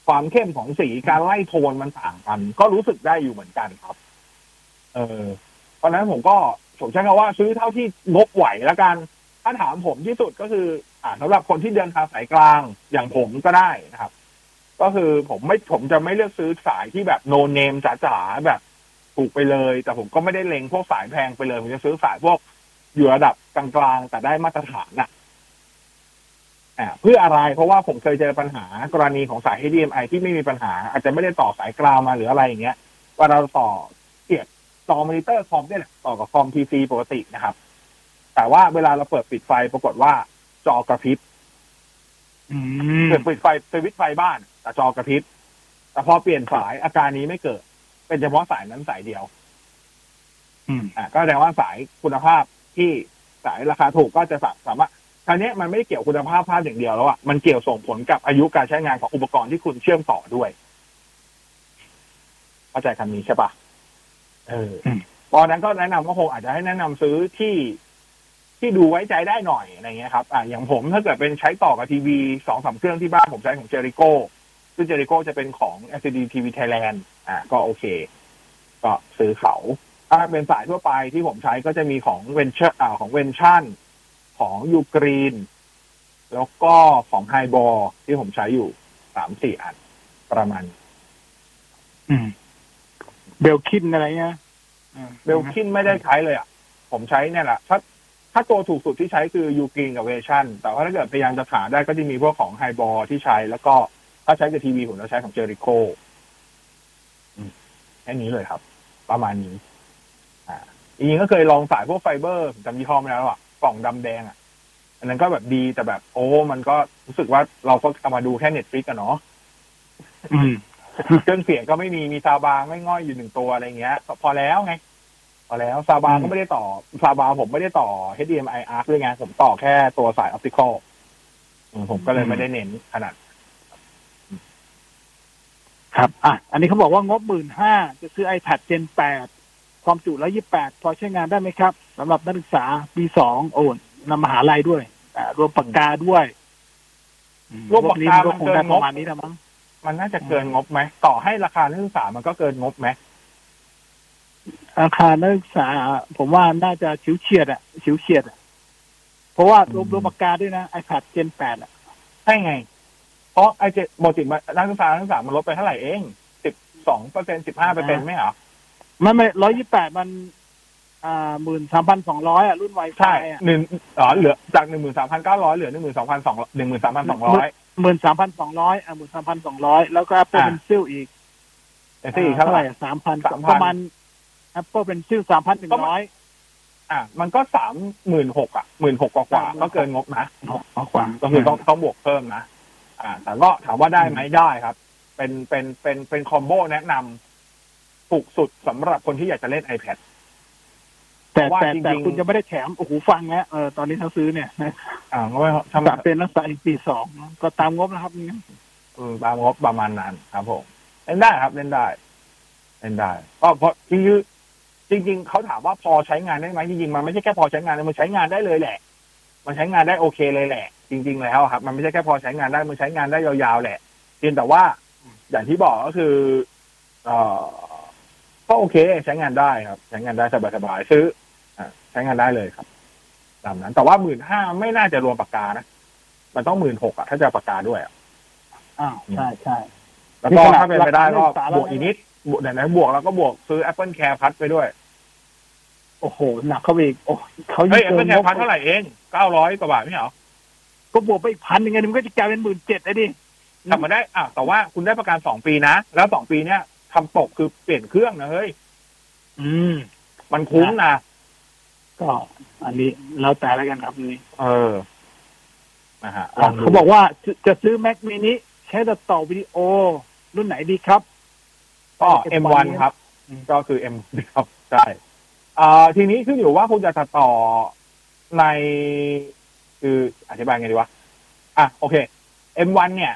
ความเข้มของสีการไล่โทนมันต่างกัน ก็รู้สึกได้อยู่เหมือนกันครับ เออ เพราะฉะนั้นผมก็ผมใช้คำว่าซื้อเท่าที่งบไหวแล้วกัน ถ้าถามผมที่สุดก็คืออ่าสำหรับคนที่เดินทางสายกลางอย่างผมก็ได้นะครับ ก็คือผมไม่ผมจะไม่เลือกซื้อสายที่แบบ no name จ๋าๆแบบถูกไปเลย แต่ผมก็ไม่ได้เล็งพวกสายแพงไปเลย ผมจะซื้อสายพวกอยู่ระดับกลางๆแต่ได้มาตรฐานน่ะอ่าเพื่ออะไรเพราะว่าผมเคยเจอปัญหากรณีของสาย HDMI ที่ไม่มีปัญหา อาจจะไม่ได้ต่อสายกลางมาหรืออะไรอย่างเงี้ยว่าเราต่อ เสียบจอมอนิเตอร์คอมเนี่ยแหละต่อกับคอม PC ปกตินะครับ แต่ว่าเวลาเราเปิดปิดไฟปรากฏว่าจอกระพริบอืมเปิดปิดไฟสวิตช์ไฟบ้าน แต่จอกระพริบแต่พอเปลี่ยนสายอาการนี้ไม่เกิด เป็นเฉพาะสายนั้นสายเดียว อืมอ่าก็แสดงว่าสายคุณภาพที่สายราคาถูกก็จะสามารถคราวนี้มันไม่ได้เกี่ยวคุณภาพภาพอย่างเดียวแล้วอะมันเกี่ยวส่งผลกับอายุการใช้งานของอุปกรณ์ที่คุณเชื่อมต่อด้วยเข้าใจคำนี้ใช่ปะ เอออมตอนนั้นก็แนะนำว่าคงอาจจะให้แนะนำซื้อที่ที่ดูไว้ใจได้หน่อยอะไรเงี้ยครับอ่าอย่างผมถ้าเกิดเป็นใช้ต่อกับทีวีสองสามเครื่องที่บ้านผมใช้ของเจริโกซึ่งเจริโกจะเป็นของ LCD TV Thailand อ่า ก็โอเค ก็ซื้อเขาถ้าเป็นสายทั่วไปที่ผมใช้ก็จะมีของเวนเชอร์อ่าของเวนชั่นของยูกรีนแล้วก็ของไฮบอลที่ผมใช้อยู่สามสี่อันประมาณ อืม Belkin อะไรเงี้ยอืม Belkin ไม่ได้ใช้เลยอะ ผมใช้เนี่ยแหละถ้าถ้าตัวถูกสุดที่ใช้คือ UGREEN กับ Vention แต่ว่าถ้าเกิดพยายามจะหาได้ก็จะมีพวกของไฮบอลที่ใช้ แล้วก็ถ้าใช้กับทีวีผมจะใช้ของเจอริโกแค่นี้เลยครับ ประมาณนี้ อ่าจริงๆก็เคยลองสายพวกไฟเบอร์ผมจำยี่ห้อไม่ได้แล้วอะกล่องดำแดงอะ อันนั้นก็แบบดีแต่แบบ โอ้ มันก็รู้สึกว่าเราก็เอามาดูแค่ Netflix อะเนาะอืม เครื่องเสียงก็ไม่มีมี soundbar ไม่ง่อยอยู่หนึ่งตัวอะไรเงี้ยก็พอแล้วไง พอแล้ว soundbar ก็ไม่ได้ต่อ soundbar ผมไม่ได้ต่อ HDMI ARC ด้วยไงผมต่อแค่ตัวสาย optical ผมก็เลยไม่ได้เน้นขนาดครับ อะ อันนี้เขาบอกว่างบหมื่นห้าจะซื้อ iPad Gen แปดความจุร้อยยี่แปดพอใช้งานได้ไหมครับสำหรับนักศึกษาปีสองโอนนำมหาลัยด้วยอ่ารวมปากกาด้วยอืมรวมปากกาก็มันคงเกิได้นปงบระมาณนี้นะมั้ง มันน่าจะเกินงบไหมต่อให้ราคานักศึกษามันก็เกินงบไหมอาคารนักศึกษา ผมว่าน่าจะชิวเฉียดอะชิวเฉียดอะเพราะว่ารวมรวมปากกาด้วยนะ iPad Gen แปดอะใช่ไง เพราะไอเจ็ดโมจินักศึกษานักศึกษามันลดไปเท่าไหร่เองสิบสองเปอร์เซ็นสิบห้าเปอร์เซ็นไม่เหรอไม่ไม่ร้อยยี่แปดมัน อ่าหมื่นสามพันสองร้อยอะ รุ่นไวไฟใช่อะหนึ่งอ๋อเหลือจากหนึ่งหมื่นสามพันเก้าร้อยเหลือหนึ่งหมื่นสองพันสองหนึ่งหมื่นสามพันสองร้อย หมื่นสามพันสองร้อยอะหมื่นสามพันสองร้อยแล้วก็ Apple อ่าเป็นซิลอีกแต่ที่เท่าไหร่สามพัน3,000ประมาณ Apple เป็นซิลสามพันหนึ่งร้อยอะมันก็สามหมื่นหกอะหมื่นหกกว่าๆก็เกินงบนะกว่า ก็คือต้องต้องบวกเพิ่มนะอ่า แต่ก็ถามว่าได้ไหมได้ครับ เป็นเป็นเป็นเป็นคอมโบแนะนำถูกสุดสำหรับคนที่อยากจะเล่น iPad แต่ว่าแต่จริงๆแต่คุณจะไม่ได้แถมโอ้โหฟังแล้วเออตอนนี้ถ้าซื้อเนี่ยนะอ่าก็ไม่ทำจะเป็นรักษาอีกปีสองก็ตามงบนะครับนี่เออตามงบประมาณนั้นครับผมเล่นได้ครับเล่นได้เล่นได้ก็เพราะจริงๆจริง ๆเขาถามว่าพอใช้งานได้ไหมจริงๆมันไม่ใช่แค่พอใช้งานนะมันใช้งานได้เลยแหละ มันใช้งานได้โอเคเลยแหละ จริง ๆ แล้วครับ มันไม่ใช่แค่พอใช้งานได้มันใช้งานได้ยาวๆแหละเพียงแต่ว่าอย่างที่บอกก็คือ เอ่อก็โอเค ใช้งานได้ครับ ใช้งานได้สบายๆซื้ออะ ใช้งานได้เลยครับ ตามนั้น แต่ว่าหมื่นห้าไม่น่าจะรวมปากกานะ มันต้องหมื่นหกอะถ้าจะเอาปากกาด้วยอะอ้าวใช่ใช่แล้วก็นี่ขนาดถ้าเป็นไปได้ก็ราคาบวกอีกนิดบวกไหนๆบวกแล้วก็บวกซื้อ Apple Care Plus ไปด้วย โอ้โห หนักเข้าไปอีกโอ้เขาเฮ้ยเกิ Apple น Care งบ Plus เท่าไหร่เองเก้าร้อยกว่าบาทไม่เหรอก็บวกไปอีกพันยังไงมันก็จะกลายเป็นหมื่นเจ็ดเลยดิทำมาได้อะแต่ว่าคุณได้ประกันสองปีนะ แล้วสองปีเนี้ยทำตกคือเปลี่ยนเครื่องนะเฮ้ย อืม มันคุ้มนะ ก็อันนี้แล้วแต่แล้วกันครับนี่เออนะฮะลองดูเขาบอกว่าจะจะซื้อ Mac mini ใช้ตัดต่อวิดีโอ รุ่นไหนดีครับ ก็ M1 ครับอืมก็คือ M ครับใช่อ่าทีนี้ขึ้นอยู่ว่าคุณจะตัดต่อใน คืออธิบายไงดีวะอะโอเค M1 เนี่ย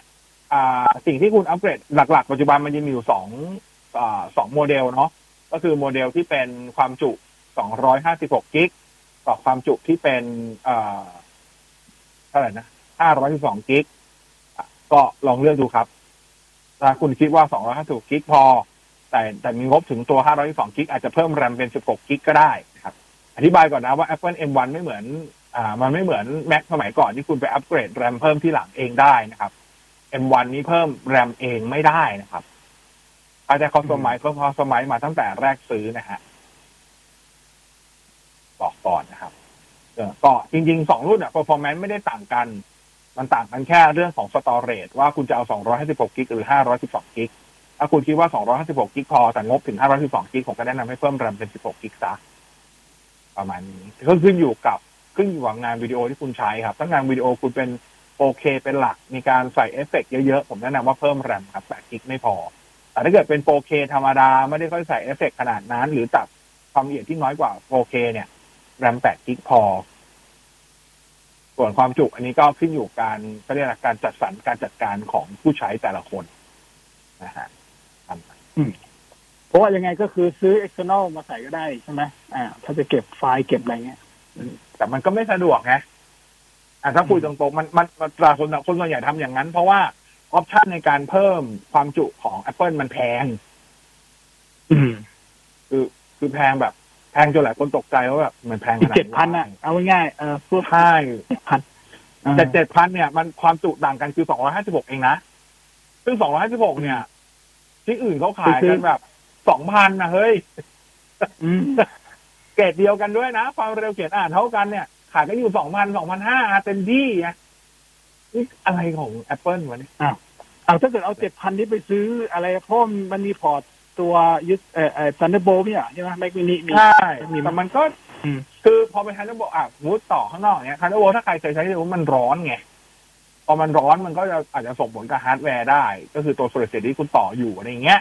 อ่า สิ่งที่คุณอัปเกรดหลัก ๆ ปัจจุบันมันจะมีอยู่สองอ่าสองโมเดลเนาะก็คือโมเดลที่เป็นความจุ 256 กิก ต่อความจุที่เป็นเท่าไหร่นะ 512 กิกอะก็ลองเลือกดูครับ ถ้าคุณคิดว่า 256 กิกพอ แต่แต่มีงบถึงตัว 512 กิก อาจจะเพิ่มแรมเป็น 16 กิกก็ได้นะครับ อธิบายก่อนนะว่า Apple M1 ไม่เหมือน อ่า มันไม่เหมือน Mac สมัยก่อนที่คุณไปอัปเกรดแรมเพิ่มที่หลังเองได้นะครับ M1 นี้เพิ่มแรมเองไม่ได้นะครับอาจจะคอสมัยก็คอสมัยมาตั้งแต่แรกซื้อนะฮะ บอกก่อนนะครับก็จริงๆสองรุ่นอะ performance ไม่ได้ต่างกัน มันต่างกันแค่เรื่องของ storage ว่าคุณจะเอา 256กิกหรือ 512กิกถ้าคุณคิดว่า 256กิกพอแต่งบถึง 512กิกผมก็แนะนำให้เพิ่มแรมเป็น 16กิกซะประมาณนี้ก็ขึ้นอยู่กับขึ้นอยู่กับงานวิดีโอที่คุณใช้ครับถ้างานวิดีโอคุณเป็น 4K เคเป็นหลักมีการใส่เอฟเฟกต์เยอะๆ ผมแนะนำว่าเพิ่มแรมครับ8กิกไม่พอ แต่ถ้าเกิดเป็น 4K ธรรมดา ไม่ได้ค่อยใส่เอฟเฟกต์ขนาดนั้น หรือตัดความละเอียดที่น้อยกว่า 4K เนี่ย แรม8กิกพอ ส่วนความจุอันนี้ก็ขึ้นอยู่กับการก็เรียกอะไรการจัดสรรการจัดการของผู้ใช้แต่ละคนนะฮะทำไปเพราะว่ายังไงก็คือซื้อ external มาใส่ก็ได้ใช่ไหมอ่า ถ้าจะเก็บไฟล์เก็บอะไรเงี้ยแต่มันก็ไม่สะดวกไงอะถ้าคุยตรงๆมันมันมันตราคนคนส่วนใหญ่ทำอย่างนั้น เพราะว่าออปชันในการเพิ่มความจุของ Apple มันแพง อืมคือคือแพงแบบ แพงจนหลายคนตกใจว่าแบบมันแพงขอีกนาดเจ็ดพันอะเอาง่ายๆเออพวกใช่เจ็ดพันแต่เจ็ดพันเนี่ย มันความจุต่างกันคือสองร้อยห้าสิบหกเองนะ ซึ่งสองร้อยห้าสิบหกเนี่ย ที่อื่นเขาขายกันแบบสองพันนะเฮ้ยอืมเกรดเดียวกันด้วยนะความเร็วเขียนอ่านเท่ากันเนี่ย ขายกันอยู่สองพันสองพันห้าเต็มที่ไงนี่อะไรของ Apple วะเนี่ยเอาถ้าเกิดเอาเจ็ดพันนี้ไปซื้ออะไรเพราะมันมีพอร์ต ตัวยึดเอ่อเอ่อ Thunderbolt เนี่ยใช่ไหม Mac mini มีใช่มีมั้ยแต่มันก็อืมคือพอไป Thunderbolt อะมูดต่อข้างนอกเนี่ย Thunderbolt ถ้าใครเคยใช้จะรู้ว่ามันร้อนไงพอมันร้อนมันก็จะอาจจะส่งผลกับฮาร์ดแวร์ได้ ก็คือตัว solid state ที่คุณต่ออยู่อะไรอย่างเงี้ย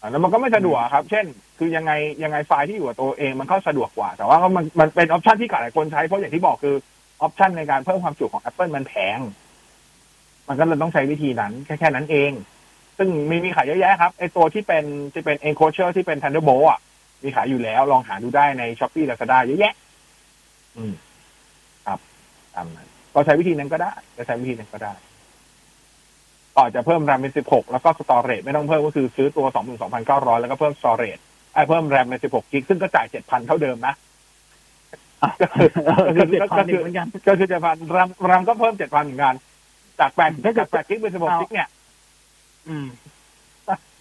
อะแล้วมันก็ไม่สะดวกครับ เช่น คือยังไงยังไงไฟล์ที่อยู่กับตัวเองมันก็สะดวกกว่า แต่ว่าก็มันมันเป็น option ที่หลายคนใช้ เพราะอย่างที่บอกคือ option ในการเพิ่มความจุของ Apple มันแพง มันก็เลยต้องใช้วิธีนั้น แค่แค่นั้นเอง ซึ่งมีมีขายเยอะแยะครับไอตัวที่เป็นที่เป็น enclosure ที่เป็น Thunderbolt อะ มีขายอยู่แล้ว ลองหาดูได้ใน s h อ p e e Lazada เยอะแยะ อืม ครับตามนั้นก็ใช้วิธีนั้นก็ได้จะใช้วิธีนั้นก็ได้ก็จะเพิ่ม RAM เป็น16แล้วก็ storage ไม่ต้องเพิ่มก็คือซื้อตัว22,900แล้วก็เพิ่ม storage ไอ้เพิ่ม RAM เป็น16กิกซึ่งก็จ่าย7,000เท่าเดิมนะก็คือก็เจ็ดพันอีกเหมือนกันก็คือ7,000 RAM RAM ก็เพิ่ม7,000เหมือนกัน จาก8ถ้าเกิดจาก8กิกเป็น16กิกเนี่ย อืม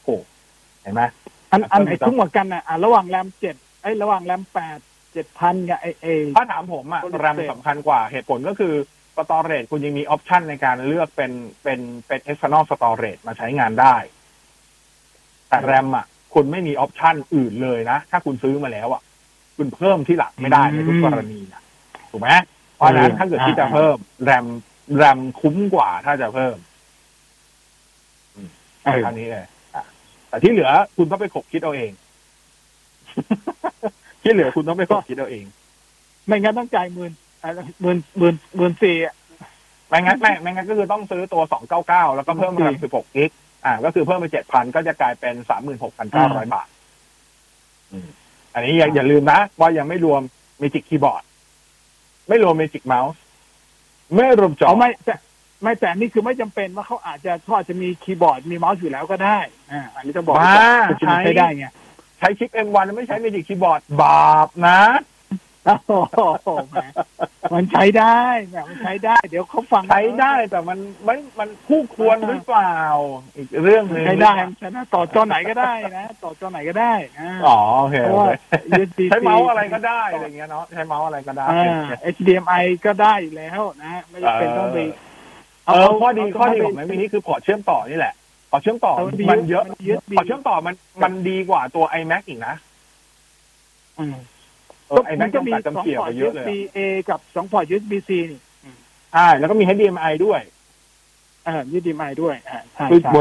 โอ้เห็นไหมอันอันไหนถูกกว่ากันอะอะระหว่างแรมเจ็ดไอ้ยระหว่างแรมแปดเจ็ดพันกับไอ้ไอ้ถ้าถามผมอะ Solid state สำคัญกว่าเหตุผลก็คือ storage คุณยังมี option ในการเลือกเป็นเป็นเป็น external storage มาใช้งานได้ แต่แรมอะคุณไม่มี option อื่นเลยนะ ถ้าคุณซื้อมาแล้วอะคุณเพิ่มทีหลังไม่ได้ในทุกกรณีนะถูกไหมเพราะฉะนั้นถ้าเกิดที่จะเพิ่มแรมแรมคุ้มกว่าถ้าจะเพิ่ม เอออันนี้เลยอะแต่ที่เหลือคุณต้องไปขบคิดเอาเอง ที่เหลือคุณต้องไปขบคิดเอาเอง ไม่งั้นต้องจ่ายหมื่นอะหมื่นหมื่นหมื่นสี่อะไม่งั้นไม่ไม่งั้นก็คือต้องซื้อตัว299แล้วก็เพิ่มแรม16กิกอ่า ก็คือเพิ่มไป7,000ก็จะกลายเป็น36,900บาทอืมอันนี้อย่าอย่าลืมนะ ว่ายังไม่รวม Magic Keyboard ไม่รวม Magic Mouse ไม่รวมจอเอาไม่แต่ไม่ แต่นี่คือไม่จำเป็นว่าเขาอาจจะเขาอาจจะมีคีย์บอร์ดมีเมาส์อยู่แล้วก็ได้อ่าอันนี้ต้องบอกบ้าคุณจะใช้ได้ไงใช้ชิป M1 ไม่ใช้ Magic Keyboard บาปนะโอ้โหแหมมันใช้ได้แหมมันใช้ได้ เดี๋ยวเขาฟังใช้ได้แต่มันไม่มันคู่ควรหรือเปล่า อีกเรื่องหนึ่งใช้ได้ใช้ได้ต่อจอไหนก็ได้นะ ต่อจอไหนก็ได้อ่าอ๋อโอเคเพราะโอว่าเค USB ใช้เมาส์อะไรก็ได้อะไรอย่างเงี้ยเนาะใช้เมาส์อะไรก็ได้อ่า HDMI ก็ได้อยู่แล้วนะ ไม่จำเป็นต้องไป เออข้อดีข้อดีของ Mac mini คือพอร์ตเชื่อมต่อนี่แหละพอร์ตเชื่อมต่อเอาดีมันเยอะมันเยอะดีพอร์ตเชื่อมต่อมันมันดีกว่าตัว iMac อีกนะอืมเออ iMac จำกัดจำเขี่ยไปเยอะเลย USB อะ A กับสองพอร์ต USB C นี่ใช่แล้วก็มี HDMI ด้วยอ่า HDMI ด้วยอ่าใช่คือใช่เวิร์ก